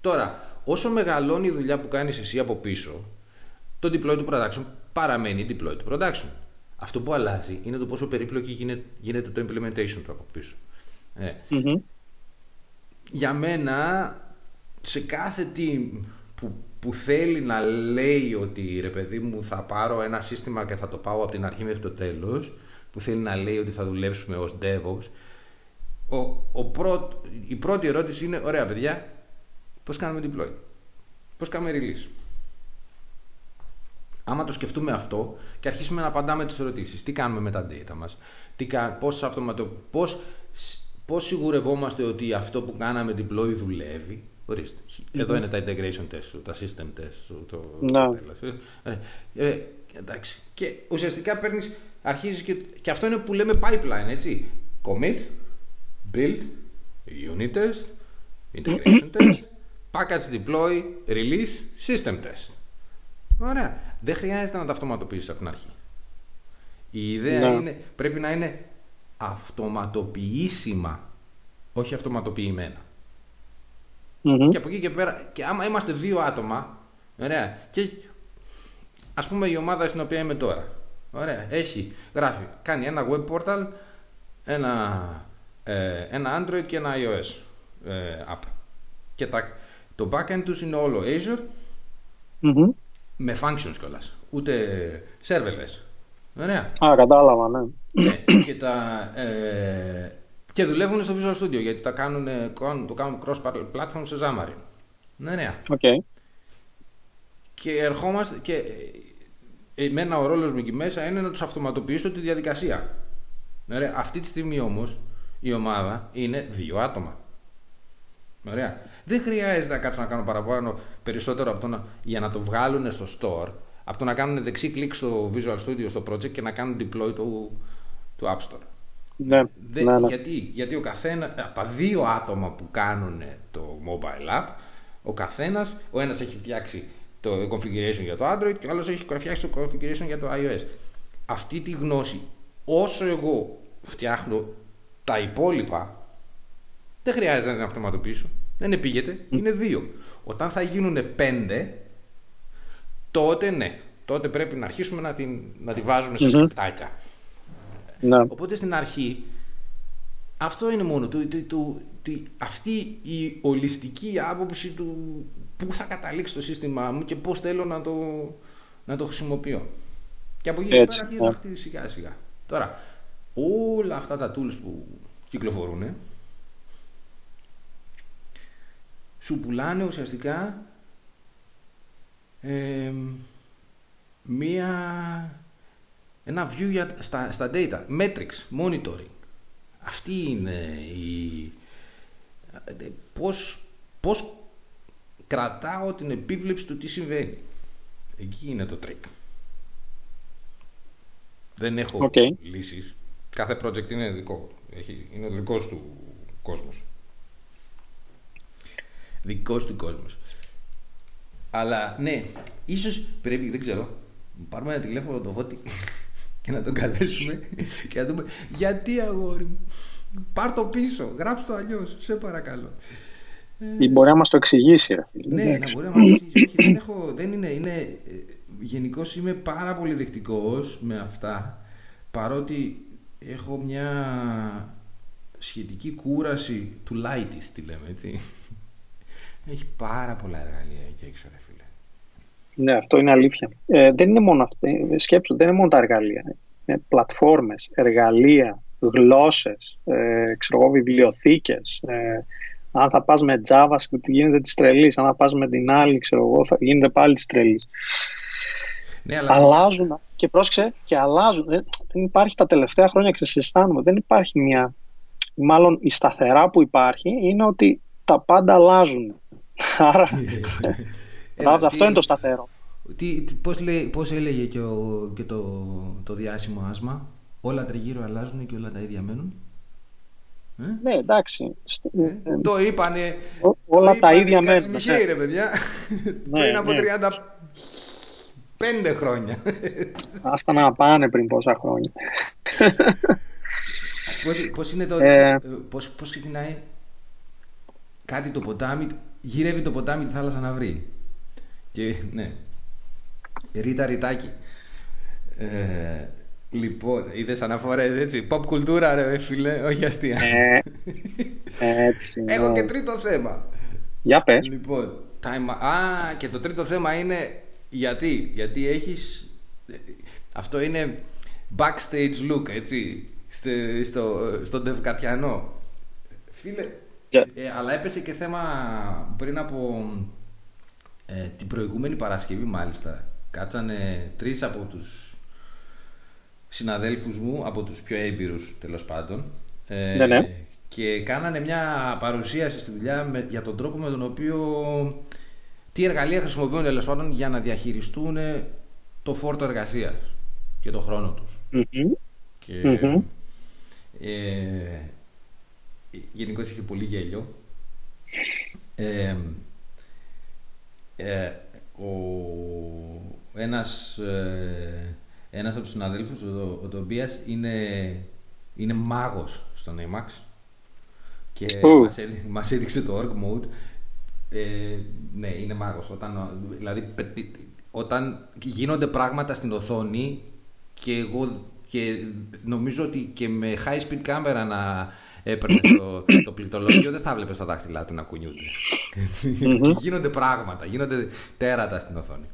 Τώρα, όσο μεγαλώνει η δουλειά που κάνεις εσύ από πίσω, το deployed production παραμένει deployed production. Αυτό που αλλάζει είναι το πόσο περίπλοκη γίνεται, γίνεται το implementation του από πίσω. Ε. Για μένα, σε κάθε team που, που θέλει να λέει ότι ρε παιδί μου θα πάρω ένα σύστημα και θα το πάω από την αρχή μέχρι το τέλος, που θέλει να λέει ότι θα δουλέψουμε ως DevOps, ο, ο πρώτ, η πρώτη ερώτηση είναι, ωραία παιδιά, πώς κάνουμε deploy, πώς κάνουμε release. Άμα το σκεφτούμε αυτό και αρχίσουμε να απαντάμε τις ερωτήσεις, τι κάνουμε με τα data μας, τι, πώς, αυτοματο, πώς, πώς σιγουρευόμαστε ότι αυτό που κάναμε deploy δουλεύει, Ορίστε. Εδώ είναι τα integration test τα system test το ναι. ε, ε, εντάξει. Και ουσιαστικά παίρνεις, αρχίζεις και, και αυτό είναι που λέμε pipeline, έτσι. Commit, build, unit test, integration test, package deploy, release, system test. Ωραία. Δεν χρειάζεται να τα αυτοματοποιήσεις από την αρχή. Η ιδέα ναι. είναι, πρέπει να είναι αυτοματοποιήσιμα, όχι αυτοματοποιημένα. Και από εκεί και πέρα, και άμα είμαστε δύο άτομα, ωραία, και ας πούμε η ομάδα στην οποία είμαι τώρα, ωραία, έχει, γράφει, κάνει ένα web portal, ένα, ε, ένα Android και ένα iOS ε, app. Και τα, το backend τους είναι όλο Azure, με functions κιόλας. Ούτε serverless. Ωραία. Α, κατάλαβα, ναι. ναι και, τα, ε, και δουλεύουν στο Visual Studio γιατί τα κάνουν, το κάνουν cross-platform σε Xamarin. Ναι, ναι. Okay. Και ερχόμαστε και εμένα ο ρόλος μου εκεί μέσα είναι να τους αυτοματοποιήσω τη διαδικασία. Ωραία. Αυτή τη στιγμή όμως η ομάδα είναι δύο άτομα. Ωραία. Δεν χρειάζεται να κάτσω να κάνω παραπάνω περισσότερο από το να, για να το βγάλουν στο store, από το να κάνουν δεξί κλικ στο Visual Studio στο project και να κάνουν deploy του, του App Store. Ναι, Δεν, ναι, ναι. Γιατί, γιατί ο καθένα, από τα δύο άτομα που κάνουν το mobile app, ο καθένας, ο ένας έχει φτιάξει το configuration για το Android και ο άλλος έχει φτιάξει το configuration για το iOS. Αυτή τη γνώση, όσο εγώ φτιάχνω τα υπόλοιπα, δεν χρειάζεται να την αυτοματοποιήσω. Δεν επήγεται, είναι δύο. Όταν θα γίνουν πέντε, τότε ναι. Τότε πρέπει να αρχίσουμε να, την, να τη βάζουμε σε σκεπτάκια. Ναι. Οπότε στην αρχή αυτό είναι μόνο του, του, του, αυτή η ολιστική άποψη του πού θα καταλήξει το σύστημά μου και πώς θέλω να το, να το χρησιμοποιώ. Και από εκεί πέρα αρχίζει να ναι. χτίζει σιγά σιγά. Τώρα, όλα αυτά τα tools που κυκλοφορούν σου πουλάνε ουσιαστικά ε, μία, ένα view για, στα, στα data, metrics, monitoring. Αυτή είναι η... Πώς, πώς κρατάω την επίβλεψη του τι συμβαίνει. Εκεί είναι το trick. Δεν έχω okay. λύσεις. Κάθε project είναι δικό. Έχει, είναι ο δικός του κόσμος. Δικός του κόσμος. Αλλά ναι, ίσως πρέπει, δεν ξέρω, πάρουμε ένα τηλέφωνο το Βότι και να τον καλέσουμε και να του πούμε Γιατί αγόρι μου, πάρ το πίσω, γράψτε το αλλιώς, σε παρακαλώ. Ή μπορεί να μας το εξηγήσει. Ναι, να μπορεί να μας το εξηγήσει. δεν, έχω, δεν είναι, είναι ε, Γενικώς είμαι πάρα πολύ δεκτικός με αυτά παρότι έχω μια σχετική κούραση του light τη λέμε έτσι έχει πάρα πολλά εργαλεία εκεί έξω, ρε φίλε. Ναι, αυτό είναι αλήθεια. Ε, δεν είναι μόνο αυτό. Ε, σκέψου, δεν είναι μόνο τα εργαλεία. Είναι πλατφόρμες, εργαλεία, γλώσσες, ε, ξέρω εγώ, βιβλιοθήκες. Ε, αν θα πας με JavaScript γίνεται της τρελής. Αν θα πας με την άλλη, ξέρω εγώ, θα γίνεται πάλι της τρελής. Ναι, αλλά... Αλλάζουν και πρόσεξε και αλλάζουν. Δεν, δεν υπάρχει τα τελευταία χρόνια, ξεσυστάνουμε, δεν υπάρχει μια... Μάλλον η σταθερά που υπάρχει είναι ότι τα πάντα αλλάζουν. Άρα, ε, αυτό είναι το σταθερό. Τι, πώς, λέει, πώς έλεγε και, ο, και το, το διάσημο άσμα, όλα τριγύρω αλλάζουν και όλα τα ίδια μένουν. Ε; Ναι, εντάξει. Ε, το είπανε. όλα το τα ίδια μένουν. Μιχαίη, ναι. ρε παιδιά. Ναι, πριν από ναι. 35 χρόνια. Άστα να πάνε πριν πόσα χρόνια. πώς, πώς είναι το. Ε... Πώς, πώς ξεκινάει; Κάτι το ποτάμι, γυρεύει το ποτάμι τη θάλασσα να βρει. Και ναι, ρίτα ρητάκι. Ε, λοιπόν, είδες αναφορές έτσι, pop κουλτούρα ρε φίλε, όχι αστεία. Ε, έτσι. Έχω ναι. και τρίτο θέμα. Για πες. Λοιπόν, time... α, και το τρίτο θέμα είναι γιατί, γιατί έχεις, αυτό είναι backstage look, έτσι, στο, στο, στον Δευκατιανό. Φίλε, ε, αλλά έπεσε και θέμα πριν από ε, την προηγούμενη Παρασκευή μάλιστα κάτσανε τρεις από τους συναδέλφους μου, από τους πιο έμπειρους τέλος πάντων, ε, ναι, ναι. και κάνανε μια παρουσίαση στη δουλειά για τον τρόπο με τον οποίο τι εργαλεία χρησιμοποιούν τέλος πάντων για να διαχειριστούν το φόρτο εργασίας και το χρόνο τους. Και, ε, γενικώς είχε πολύ γέλιο. Ε, ε, ο, ένας, ε, ένας από τους συναδέλφους, ο, ο Τομπίας, είναι, είναι μάγος στον Emacs και μας, έδειξε, μας έδειξε το org mode. Ε, ναι, είναι μάγος. Όταν, δηλαδή, όταν γίνονται πράγματα στην οθόνη και εγώ και νομίζω ότι και με high speed κάμερα να έπαιρνε το, το πληκτρολόγιο, δεν θα βλέπει τα δάχτυλά του να κουνιούνται. και γίνονται πράγματα, γίνονται τέρατα στην οθόνη.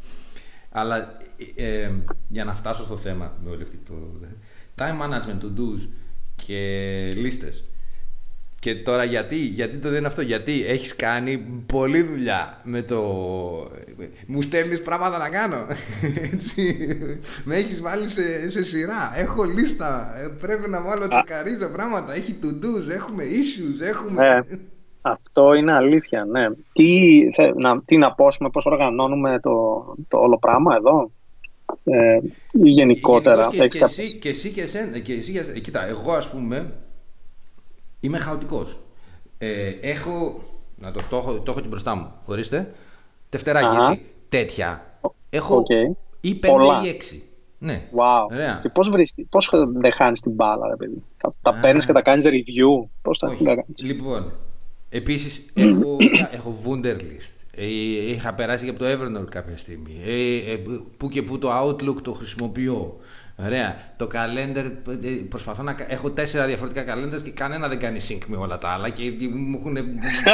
Αλλά ε, ε, για να φτάσω στο θέμα με όλη αυτή το time management, to do's και λίστες και τώρα γιατί, γιατί το δεν αυτό, γιατί έχεις κάνει πολλή δουλειά με το... Μου στέλνεις πράγματα να κάνω, έτσι. Με έχεις βάλει σε, σε σειρά, έχω λίστα, ε, πρέπει να βάλω τσεκαρίζω πράγματα, έχει to-dos, έχουμε issues, έχουμε... Ναι, αυτό είναι αλήθεια, ναι. Τι, να, τι να πω, πώς οργανώνουμε το, το όλο πράγμα εδώ; Ε, ή γενικότερα. Και, και, εσύ, και εσύ και εσένα, και εσύ, κοίτα, εγώ ας πούμε Είμαι χαοτικός. Ε, έχω. Να το, το, έχω, το έχω και μπροστά μου. Χωρίστε. Τευτεράκι έτσι. Τέτοια. Έχω okay. ή πέντε ή έξι. Ναι. Wow. Ωραία. Και πώς πώς δεν χάνεις την μπάλα, ρε παιδί. Τα, τα παίρνεις και τα κάνεις review. Πώς τα κάνεις. Λοιπόν, επίσης έχω, έχω Wunderlist. Ε, είχα περάσει και από το Evernote κάποια στιγμή. Ε, ε, που και που το Outlook το χρησιμοποιώ. Ωραία. Το calendar, ε, προσπαθώ να. Έχω τέσσερα διαφορετικά calendars και κανένα δεν κάνει sync με όλα τα άλλα και μου έχουν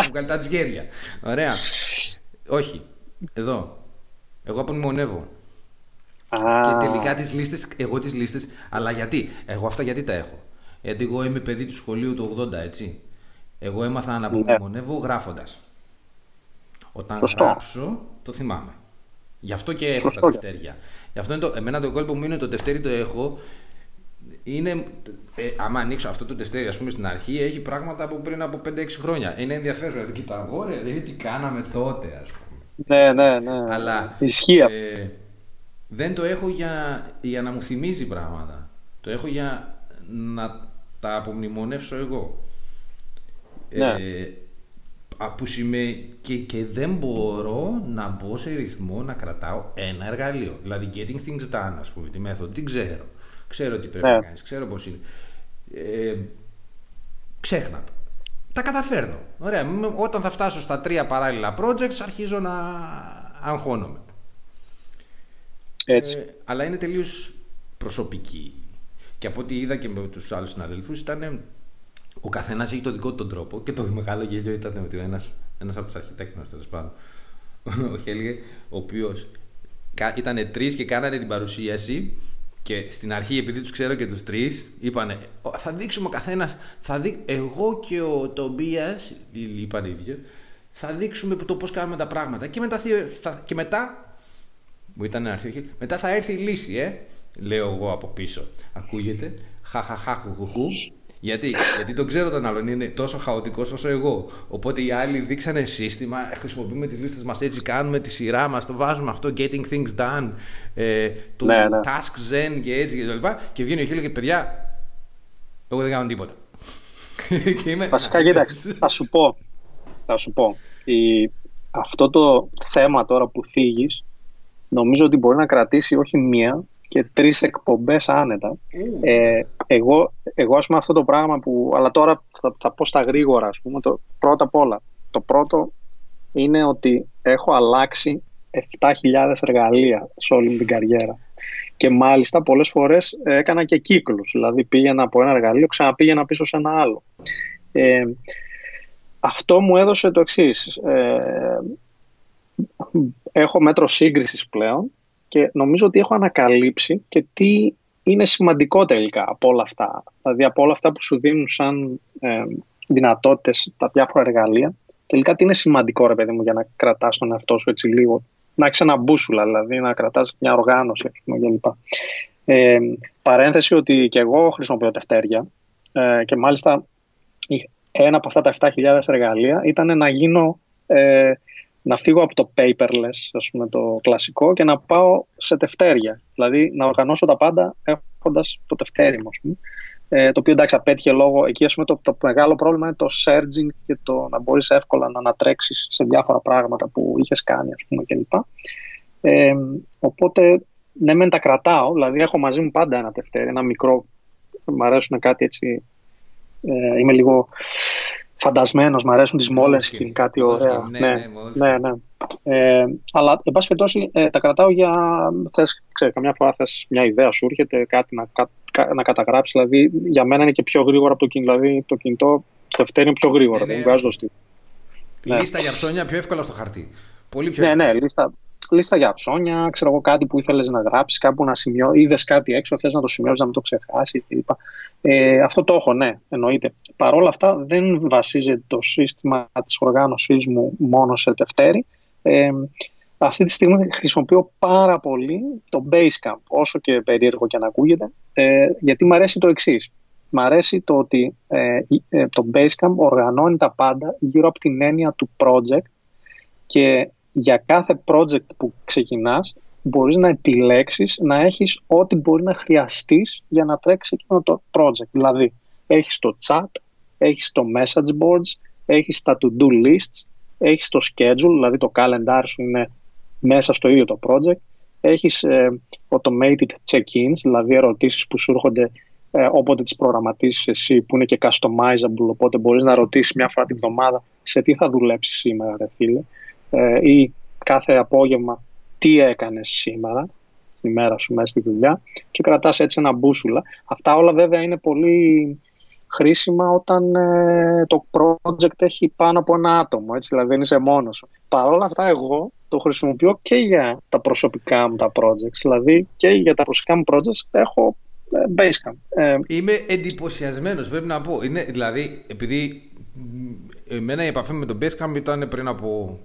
βγάλει τα τσιγέρια. Ωραία. Όχι. Εδώ. Εγώ απομνημονεύω. Και τελικά τις λίστες, εγώ τις λίστες, αλλά γιατί, εγώ αυτά γιατί τα έχω; Γιατί εγώ είμαι παιδί του σχολείου του 80, έτσι. Εγώ έμαθα να απομνημονεύω γράφοντας. Όταν Σωστό. γράψω, το θυμάμαι. Γι' αυτό και έχω Σωστό. τα δευτέρια. Γι' αυτό είναι το, εμένα το κόλπο μου είναι το Δευτέρι το έχω. Είναι, ε, άμα ανοίξω αυτό το τεστέρι, ας πούμε στην αρχή, έχει πράγματα από πριν από 5-6 χρόνια. Είναι ενδιαφέρον. Δηλαδή, κοιτάω, ωραία, δηλαδή τι κάναμε τότε, ας πούμε. Ναι, ναι, ναι. Αλλά Ισχύει. Ε, δεν το έχω για, για να μου θυμίζει πράγματα. Το έχω για να τα απομνημονεύσω εγώ. Ναι. Ε, που σημαίνει και, και δεν μπορώ να μπω σε ρυθμό να κρατάω ένα εργαλείο. Δηλαδή, getting things done, ας πούμε, τη μέθοδο, την ξέρω. Ξέρω τι πρέπει να ναι. κάνεις, ξέρω πώς είναι. Ε, ξέχνα το. Τα καταφέρνω. Ωραία. Όταν θα φτάσω στα τρία παράλληλα projects, αρχίζω να αγχώνομαι. Έτσι. Ε, αλλά είναι τελείως προσωπική. Και από ό,τι είδα και με τους άλλους συναδέλφους, ήταν ο καθένας έχει το δικό του τον τρόπο και το μεγάλο γέλιο ήταν ότι ένας ένας από τους αρχιτέκτονες τέλος πάντων, ο Χέλγε, ο οποίος ήταν τρεις και κάνανε την παρουσίαση και στην αρχή, επειδή τους ξέρω και τους τρεις, είπανε θα δείξουμε ο καθένας, δει... εγώ και ο Τομπίας, είπαν οι ίδιοι, θα δείξουμε το πώς κάνουμε τα πράγματα. Και μετά, θα... και μετά μου ήταν ένα μετά θα έρθει η λύση, ε, λέω εγώ από πίσω. Ακούγεται, χαχαχαχουχουχου. Γιατί, γιατί τον ξέρω τον άλλον, είναι τόσο χαοτικός όσο εγώ. Οπότε οι άλλοι δείξανε σύστημα, χρησιμοποιούμε τις λίστες μας έτσι, κάνουμε τη σειρά μας, το βάζουμε αυτό, getting things done, ε, το ναι, ναι. task zen και έτσι και τα Και βγαίνει ο Χίλ και παιδιά, εγώ δεν κάνω τίποτα. και είμαι... Βασικά, κοίταξε, θα σου πω. Θα σου πω. Η... Αυτό το θέμα τώρα που θίγεις, νομίζω ότι μπορεί να κρατήσει όχι μία, και τρεις εκπομπές άνετα. Ε, εγώ, εγώ ας πούμε αυτό το πράγμα που... Αλλά τώρα θα, θα πω στα γρήγορα ας πούμε. Το, πρώτα απ' όλα. Το πρώτο είναι ότι έχω αλλάξει 7.000 εργαλεία σε όλη την καριέρα. Και μάλιστα πολλές φορές έκανα και κύκλους. Δηλαδή πήγαινα από ένα εργαλείο, ξαναπήγαινα πίσω σε ένα άλλο. Ε, αυτό μου έδωσε το εξής. Ε, έχω μέτρο σύγκρισης πλέον και νομίζω ότι έχω ανακαλύψει και τι είναι σημαντικό τελικά από όλα αυτά. Δηλαδή από όλα αυτά που σου δίνουν σαν ε, δυνατότητες τα διάφορα εργαλεία, τελικά τι είναι σημαντικό ρε παιδί μου για να κρατάς τον εαυτό σου έτσι λίγο να έχεις ένα μπούσουλα, δηλαδή να κρατάς μια οργάνωση κλπ. Ε, παρένθεση ότι και εγώ χρησιμοποιώ τευτέρια ε, και μάλιστα ένα από αυτά τα 7.000 εργαλεία ήταν να γίνω ε, να φύγω από το paperless, ας πούμε, το κλασικό και να πάω σε τευτέρια. Δηλαδή να οργανώσω τα πάντα έχοντας το τευτέρι μου, Ε, το οποίο εντάξει απέτυχε λόγω, εκεί ας πούμε, το, το μεγάλο πρόβλημα είναι το surging και το να μπορείς εύκολα να ανατρέξεις σε διάφορα πράγματα που είχες κάνει ας πούμε κλπ. Ε, οπότε ναι μεν τα κρατάω, δηλαδή έχω μαζί μου πάντα ένα τευτέρι, ένα μικρό, μου αρέσουν κάτι έτσι, ε, είμαι λίγο φαντασμένος, μου αρέσουν τις μόλες και κάτι ωραία. Ναι, ναι, ναι, ναι. Ε, αλλά, εν πάση περιπτώσει, ε, τα κρατάω για, θες, ξέρω, καμιά φορά θες μια ιδέα σου έρχεται, κάτι να, κα, να καταγράψεις, δηλαδή για μένα είναι και πιο γρήγορο από το κινητό, δηλαδή το κινητό το δευτέρι είναι πιο γρήγορο, ναι, δεν βγάζω στο ναι. Λίστα για ψώνια πιο εύκολα στο χαρτί. Πολύ πιο ναι, εύκολα. ναι, λίστα, λίστα για ψώνια, ξέρω εγώ κάτι που ήθελες να γράψεις, κάπου να σημειώσει, είδες κάτι έξω, θες να το σημειώσεις, να μην το ξεχάσεις κλπ. Ε, αυτό το έχω, ναι, εννοείται. Παρ' όλα αυτά δεν βασίζεται το σύστημα της οργάνωσής μου μόνο σε Δευτέρη. Ε, αυτή τη στιγμή χρησιμοποιώ πάρα πολύ το Basecamp, όσο και περίεργο και να ακούγεται, ε, γιατί μου αρέσει το εξής. Μ' αρέσει το ότι ε, ε, το Basecamp οργανώνει τα πάντα γύρω από την έννοια του project και για κάθε project που ξεκινάς μπορείς να επιλέξεις να έχεις ό,τι μπορεί να χρειαστείς για να τρέξεις εκείνο το project. Δηλαδή, έχεις το chat, έχεις το message boards, έχεις τα to-do lists, έχεις το schedule, δηλαδή το calendar σου είναι μέσα στο ίδιο το project, έχεις ε, automated check-ins, δηλαδή ερωτήσεις που σου έρχονται ε, όποτε τις προγραμματίσεις εσύ, που είναι και customizable, οπότε μπορείς να ρωτήσεις μια φορά την εβδομάδα σε τι θα δουλέψεις σήμερα, ρε φίλε ε, ή κάθε απόγευμα τι έκανες σήμερα στη μέρα σου μέσα στη δουλειά και κρατάς έτσι ένα μπούσουλα. Αυτά όλα βέβαια είναι πολύ χρήσιμα όταν ε, το project έχει πάνω από ένα άτομο, έτσι, δηλαδή δεν είσαι μόνος σου. Παρ' όλα αυτά εγώ το χρησιμοποιώ και για τα προσωπικά μου τα projects, δηλαδή και για τα προσωπικά μου projects έχω ε, Basecamp. Ε, Είμαι εντυπωσιασμένος, πρέπει να πω. Είναι, δηλαδή, επειδή εμένα η επαφή με το Basecamp ήταν πριν από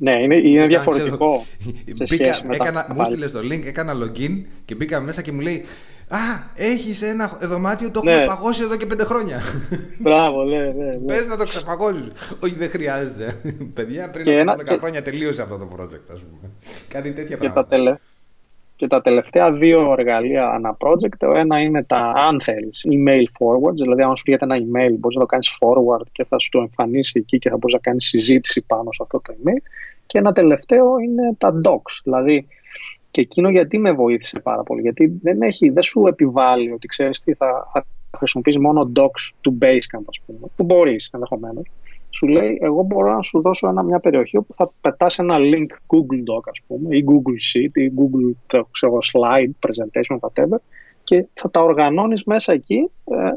ναι, είναι, είναι διαφορετικό. σε μπήκα, σχέση με έκανα, τα μου στείλε το link, έκανα login και μπήκα μέσα και μου λέει Α, έχεις ένα δωμάτιο, το έχουμε ναι. παγώσει εδώ και πέντε χρόνια. Μπράβο, ναι, ναι. ναι. Πες να το ξεπαγώσεις. Όχι, δεν χρειάζεται. Παιδιά, πριν και από 10 και... χρόνια τελείωσε αυτό το project, ας πούμε. Κάτι τέτοια και πράγματα. Τα τελε... Και τα τελευταία δύο εργαλεία ανά project, το ένα είναι τα, αν θέλεις, email forwards, δηλαδή αν σου έρχεται ένα email, μπορείς να το κάνεις forward και θα σου το εμφανίσει εκεί και θα μπορείς να κάνεις συζήτηση πάνω σε αυτό το email. Και ένα τελευταίο είναι τα docs. Δηλαδή, και εκείνο γιατί με βοήθησε πάρα πολύ. Γιατί δεν, έχει, δεν σου επιβάλλει ότι ξέρεις τι θα, θα χρησιμοποιήσει μόνο docs του Basecamp, ας πούμε. Που μπορείς ενδεχομένως. Σου λέει, εγώ μπορώ να σου δώσω ένα, μια περιοχή όπου θα πετάς ένα link Google Doc, ας πούμε, ή Google Sheet, ή Google ξέρω, Slide, Presentation, whatever, και θα τα οργανώνεις μέσα εκεί, ε,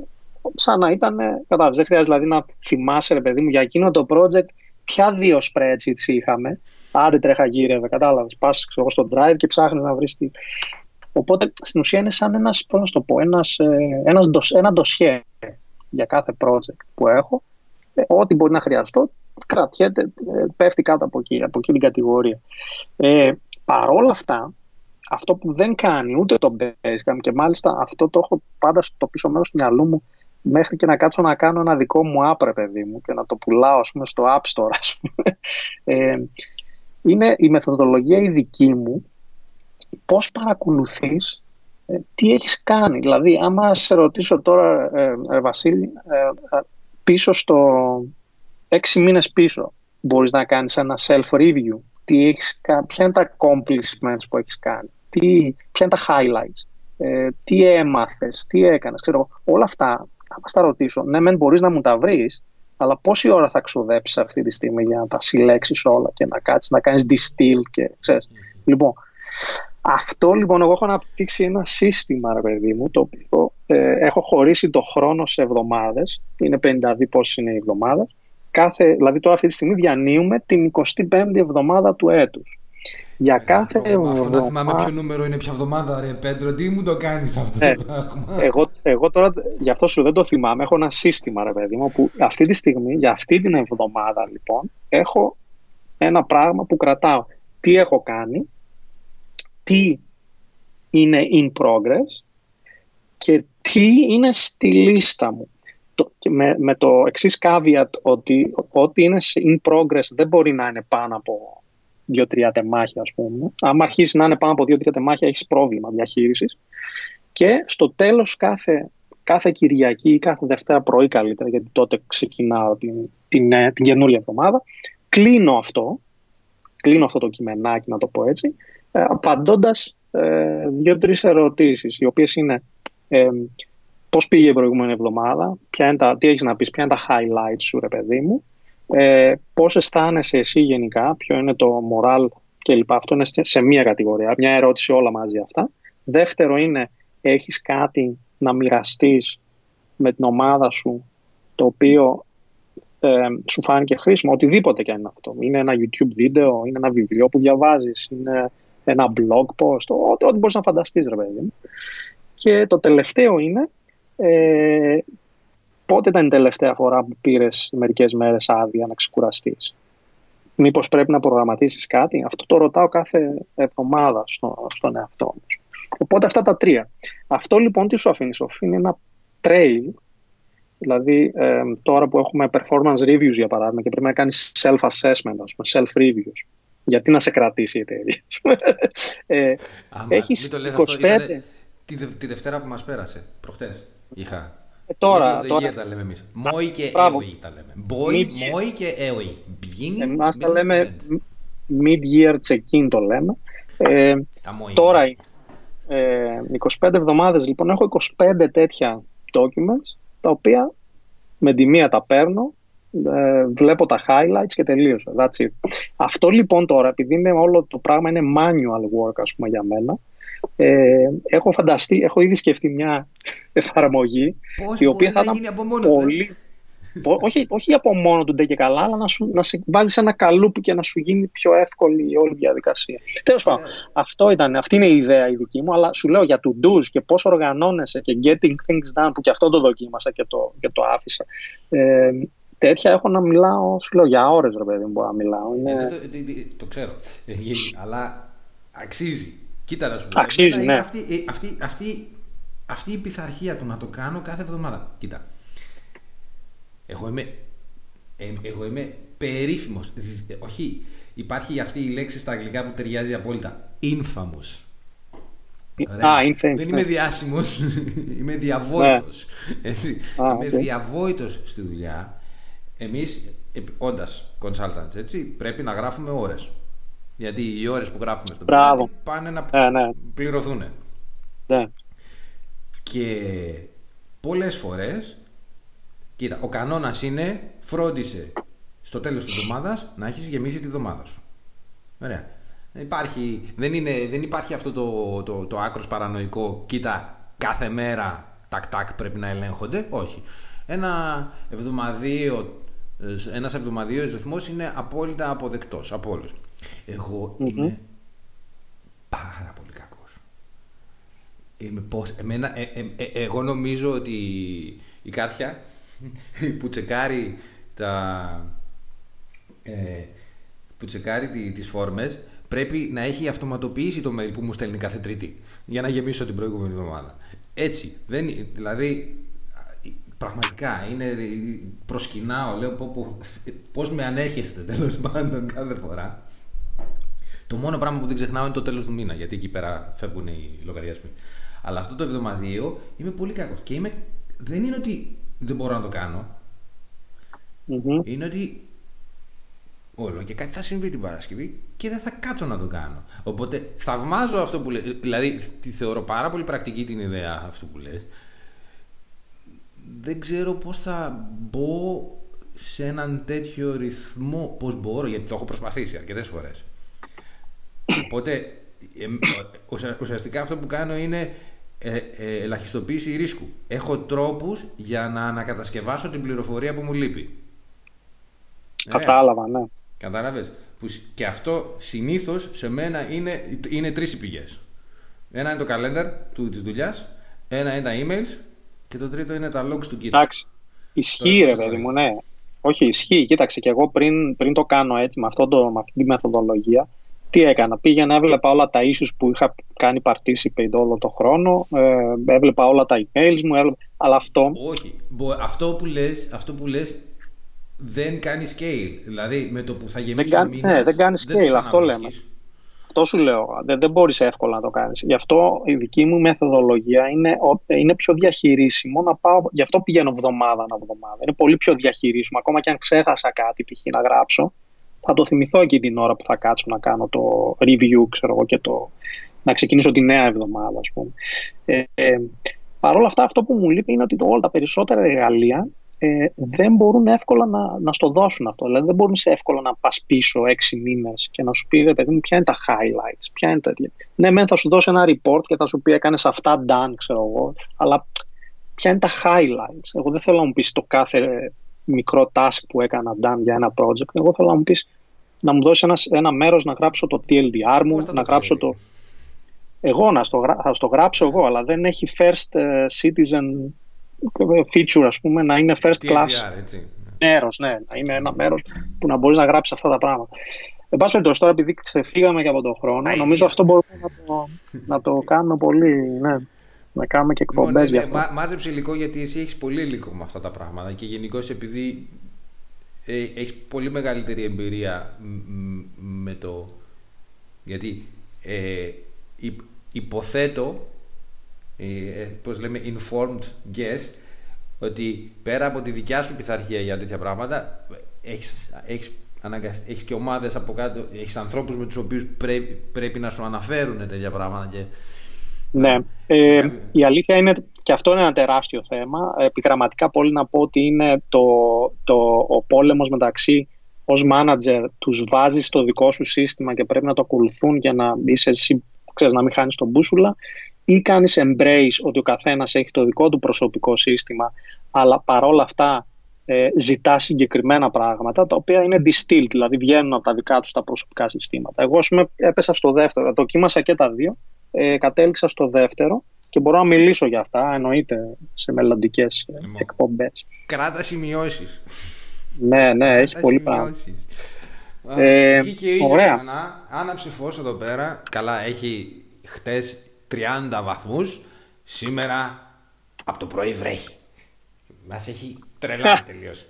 σαν να ήταν, κατάλαβες, δεν χρειάζεται δηλαδή να θυμάσαι, ρε παιδί μου, για εκείνο το project ποια δύο spreadsheets είχαμε. Άντε τρέχα γύρευε, κατάλαβες. Πας στο drive και ψάχνεις να βρεις τι. Οπότε στην ουσία είναι σαν ένας, πώς να το πω, ένας, ε, ένας, ένα ντοσιέ για κάθε project που έχω. Ε, ό,τι μπορεί να χρειαστώ, κρατιέται, ε, πέφτει κάτω από εκεί, από εκεί την κατηγορία. Ε, Παρ' όλα αυτά, αυτό που δεν κάνει ούτε το Basecamp και μάλιστα αυτό το έχω πάντα στο πίσω μέρος του μυαλού μου μέχρι και να κάτσω να κάνω ένα δικό μου app, παιδί μου, και να το πουλάω, ας πούμε, στο App Store, ας πούμε. Ε, είναι η μεθοδολογία η δική μου, πώς παρακολουθείς ε, τι έχεις κάνει. Δηλαδή, άμα σε ρωτήσω τώρα, ε, ε Βασίλη, ε, πίσω στο έξι μήνες πίσω, μπορείς να κάνεις ένα self-review. Τι έχεις, ποια είναι τα accomplishments που έχεις κάνει, τι, ποια είναι τα highlights, τι έμαθες, τι έκανες, ξέρω, όλα αυτά θα μας τα ρωτήσω. Ναι, μεν μπορείς να μου τα βρεις, αλλά πόση ώρα θα ξοδέψεις αυτή τη στιγμή για να τα συλλέξεις όλα και να κάτσεις να κάνεις distill και ξέρεις. Λοιπόν, αυτό λοιπόν εγώ έχω αναπτύξει ένα σύστημα, ρε παιδί μου, το οποίο ε, έχω χωρίσει το χρόνο σε εβδομάδες. Είναι 52 πόσες είναι οι εβδομάδες. Κάθε, δηλαδή τώρα αυτή τη στιγμή διανύουμε την 25η εβδομάδα του έτους. Για ε, κάθε εγώ, Αυτό να θυμάμαι ποιο νούμερο είναι, ποια εβδομάδα, ρε Πέντρο, τι μου το κάνεις αυτό ε, το πράγμα. Εγώ, εγώ τώρα, γι' αυτό σου δεν το θυμάμαι, έχω ένα σύστημα, ρε παιδί μου, που αυτή τη στιγμή, για αυτή την εβδομάδα, λοιπόν, έχω ένα πράγμα που κρατάω τι έχω κάνει, τι είναι in progress και τι είναι στη λίστα μου. Το, και με, με το εξής caveat ότι ό,τι είναι in progress δεν μπορεί να είναι πάνω από δύο-τρία τεμάχια, ας πούμε. Αν αρχίσει να είναι πάνω από δύο-τρία τεμάχια, έχεις πρόβλημα διαχείρισης. Και στο τέλος κάθε, κάθε Κυριακή ή κάθε Δευτέρα πρωί καλύτερα, γιατί τότε ξεκινάω την, την, την, την καινούργια εβδομάδα, κλείνω αυτό, κλείνω αυτό το κειμενάκι, να το πω έτσι, ε, απαντώντας ε, δύο-τρεις ερωτήσεις, οι οποίες είναι ε, πώς πήγε η προηγούμενη εβδομάδα, ποια είναι τα, τι έχεις να πεις, ποια είναι τα highlights σου ρε παιδί μου, ε, πώς αισθάνεσαι εσύ γενικά, ποιο είναι το moral κλπ. Αυτό είναι σε μία κατηγορία, μια ερώτηση όλα μαζί αυτά. Δεύτερο είναι, έχεις κάτι να μοιραστείς με την ομάδα σου, το οποίο ε, σου φάνηκε χρήσιμο, οτιδήποτε και αν είναι αυτό. Είναι ένα YouTube βίντεο, είναι ένα βιβλίο που διαβάζεις, είναι ένα blog post, ό,τι, ό,τι μπορείς να φανταστείς ρε παιδί Και το τελευταίο είναι ε, πότε ήταν η τελευταία φορά που πήρες μερικές μέρες άδεια να ξεκουραστείς; Μήπως πρέπει να προγραμματίσεις κάτι; Αυτό το ρωτάω κάθε εβδομάδα στο, στον εαυτό μου. Οπότε αυτά τα τρία. Αυτό λοιπόν τι σου αφήνει, σου αφήνει ένα trail. Δηλαδή ε, τώρα που έχουμε performance reviews για παράδειγμα και πρέπει να κάνεις self-assessment, self-reviews. Γιατί να σε κρατήσει η εταιρεία. ε, έχεις 25... τη, τη Δευτέρα που μας πέρασε, προχτές, είχα ε, τώρα, δεν τώρα... τα λέμε εμείς. Μόι και έωι τα λέμε. Μόι και έωι. Εμάς τα λέμε mid-year check-in το λέμε. Ε, τώρα ε, 25 εβδομάδες λοιπόν έχω 25 τέτοια documents τα οποία με τη μία τα παίρνω ε, βλέπω τα highlights και τελείωσα. That's it. Αυτό λοιπόν τώρα, επειδή είναι όλο το πράγμα είναι manual work ας πούμε για μένα, ε, έχω φανταστεί, έχω ήδη σκεφτεί μια εφαρμογή Πώς η οποία θα ήταν από μόνος πολύ... όχι, όχι από μόνο του ντε και καλά, αλλά να, σου, να σε βάζεις ένα καλούπι και να σου γίνει πιο εύκολη η όλη διαδικασία. Τέλος πάντων, yeah. αυτό ήταν, αυτή είναι η ιδέα η δική μου, αλλά σου λέω για to do's και πώς οργανώνεσαι και getting things done, που και αυτό το δοκίμασα και το, και το άφησα. Ε, τέτοια έχω να μιλάω, σου λέω για ώρες, ρε παιδί μου, μπορώ να μιλάω. Είναι... Ε, το, το, το, ξέρω, ε, αλλά αξίζει. Κοίτα να σου πω. Αξίζει, ναι. Αυτή, ε, αυτή, αυτή, αυτή η πειθαρχία του να το κάνω κάθε εβδομάδα. Κοίτα. Εγώ είμαι, ε, εγώ είμαι περίφημος. Όχι, υπάρχει αυτή η λέξη στα αγγλικά που ταιριάζει απόλυτα. Infamous. Α, infamous, Δεν είμαι ναι. διάσημος, είμαι διαβόητος. Ναι. Έτσι. είμαι okay. διαβόητος στη δουλειά. Εμείς, όντας consultants, έτσι, πρέπει να γράφουμε ώρες. Γιατί οι ώρες που γράφουμε στο Μπράβο. πάνε να ναι, ναι. πληρωθούν. Ναι. Και πολλές φορές, κοίτα, ο κανόνας είναι φρόντισε στο τέλος της εβδομάδας να έχεις γεμίσει τη εβδομάδα σου. Ωραία. Υπάρχει, δεν, είναι, δεν υπάρχει αυτό το, το, το άκρος παρανοϊκό, κοίτα, κάθε μέρα τακ τακ πρέπει να ελέγχονται. Όχι. Ένα εβδομαδίο, ένας εβδομαδίος ρυθμός είναι απόλυτα αποδεκτός από όλους. Εγώ είμαι πάρα πολύ κακός. Είμαι πώς, εμένα, ε, ε, ε, εγώ νομίζω ότι η Κάτια που τσεκάρει τα που τσεκάρει τις φόρμες πρέπει να έχει αυτοματοποιήσει το mail που μου στέλνει κάθε τρίτη για να γεμίσω την προηγούμενη εβδομάδα. Έτσι, δεν, δηλαδή πραγματικά είναι, προσκυνάω, λέω πώς με ανέχεστε τέλος πάντων κάθε φορά το μόνο πράγμα που δεν ξεχνάω είναι το τέλος του μήνα, γιατί εκεί πέρα φεύγουν οι λογαριασμοί. Αλλά αυτό το εβδομαδίο είμαι πολύ κακός. Και είμαι... δεν είναι ότι δεν μπορώ να το κανω Είναι ότι όλο και κάτι θα συμβεί την Παρασκευή και δεν θα κάτσω να το κάνω. Οπότε θαυμάζω αυτό που λες. Δηλαδή, τη θεωρώ πάρα πολύ πρακτική την ιδέα αυτού που λες. Δεν ξέρω πώς θα μπω σε έναν τέτοιο ρυθμό, πώς μπορώ, γιατί το έχω προσπαθήσει αρκετές φορές. Οπότε ουσιαστικά αυτό που κάνω είναι ε, ε, ελαχιστοποίηση ρίσκου. Έχω τρόπους για να ανακατασκευάσω την πληροφορία που μου λείπει. Κατάλαβα, ναι. Κατάλαβες; Που και αυτό συνήθως σε μένα είναι, είναι τρεις οι πηγές. Ένα είναι το calendar του, της δουλειάς, ένα είναι τα emails και το τρίτο είναι τα logs του Git. Εντάξει. Ισχύει ρε παιδί μου, ναι. Όχι, ισχύει. Κοίταξε και εγώ πριν, πριν το κάνω έτσι με, αυτό το, με αυτή τη μεθοδολογία τι έκανα. Πήγαινα, έβλεπα όλα τα issues που είχα κάνει participate όλο το χρόνο. Ε, έβλεπα όλα τα emails μου. Έβλεπα, αλλά αυτό. Όχι. Αυτό που λες, αυτό που λες δεν κάνει scale. Δηλαδή με το που θα γεμίσει δεν, μήνας, ναι, δεν κάνει scale. Δεν αυτό λέμε. Αυτό σου λέω. Δεν, δεν μπορείς εύκολα να το κάνεις. Γι' αυτό η δική μου μεθοδολογία είναι, είναι πιο διαχειρίσιμο να πάω. Γι' αυτό πηγαίνω εβδομάδα ανά εβδομάδα. Είναι πολύ πιο διαχειρίσιμο. Ακόμα και αν ξέχασα κάτι π.χ. να γράψω, θα το θυμηθώ εκεί την ώρα που θα κάτσω να κάνω το review, ξέρω εγώ, και το, να ξεκινήσω τη νέα εβδομάδα, ας πούμε. Ε, ε, Παρ' όλα αυτά, αυτό που μου λείπει είναι ότι όλα τα περισσότερα εργαλεία ε, δεν μπορούν εύκολα να, να στο δώσουν αυτό. Δηλαδή, δεν μπορούν σε εύκολα να πας πίσω έξι μήνες και να σου πει, ρε παιδί μου, ποια είναι τα highlights, ποια είναι τα. Ναι, μεν θα σου δώσει ένα report και θα σου πει, έκανες αυτά done, ξέρω εγώ, αλλά ποια είναι τα highlights. Εγώ δεν θέλω να μου πεις το κάθε μικρό task που έκανα done για ένα project. Εγώ θέλω να μου πεις να μου δώσεις ένας, ένα μέρος να γράψω το TLDR μου, να γράψω το. Εγώ να στο, θα στο γράψω εγώ, αλλά δεν έχει first ε, citizen feature, ας πούμε, να είναι first class μέρος, ναι, να είναι ένα μέρος που να μπορείς να γράψεις αυτά τα πράγματα. Εν πάση περιπτώσει, τώρα επειδή ξεφύγαμε και από τον χρόνο, νομίζω αυτό μπορούμε να το, να το κάνουμε πολύ, ναι. Να κάνουμε και εκπομπές λοιπόν, ναι, ναι, αυτό. μάζεψε υλικό γιατί εσύ έχεις πολύ υλικό με αυτά τα πράγματα και γενικώ επειδή ε, έχεις πολύ μεγαλύτερη εμπειρία με το. Γιατί ε, υποθέτω ε, πώς λέμε informed guess ότι πέρα από τη δικιά σου πειθαρχία για τέτοια πράγματα έχεις, έχεις, έχεις και ομάδες από κάτω έχεις ανθρώπους με τους οποίους πρέπει, πρέπει να σου αναφέρουν τέτοια πράγματα και... Ναι, ε, η αλήθεια είναι και αυτό είναι ένα τεράστιο θέμα. Επιγραμματικά πολύ να πω ότι είναι το, το, ο πόλεμος μεταξύ ως manager τους βάζεις στο δικό σου σύστημα και πρέπει να το ακολουθούν για να είσαι εσύ, ξέρεις, να μην χάνεις τον μπούσουλα ή κάνεις embrace ότι ο καθένας έχει το δικό του προσωπικό σύστημα αλλά παρόλα αυτά ε, ζητάς συγκεκριμένα πράγματα τα οποία είναι distilled, δηλαδή βγαίνουν από τα δικά τους τα προσωπικά συστήματα. Εγώ πούμε, έπεσα στο δεύτερο, δοκίμασα και τα δύο, ε, κατέληξα στο δεύτερο και μπορώ να μιλήσω για αυτά, εννοείται σε μελλοντικές ε, εκπομπές. Κράτας σημειώσεις. Ναι, ναι, έχει πολύ πράγμα. Ε, και ωραία. άναψε φως εδώ πέρα. Καλά, έχει χτες 30 βαθμούς. Σήμερα από το πρωί βρέχει. Μας έχει τρελά τελείως.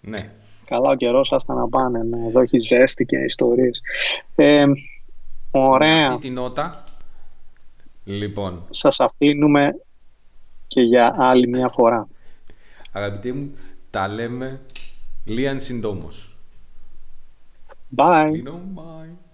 ναι. Καλά ο καιρός άστα να πάνε. Ναι. Εδώ έχει ζέστη και ιστορίες. Ε, ωραία. αυτή την νότα. Λοιπόν. Σας αφήνουμε και για άλλη μια φορά. Αγαπητοί μου, τα λέμε λίγαν συντόμως. Bye. bye.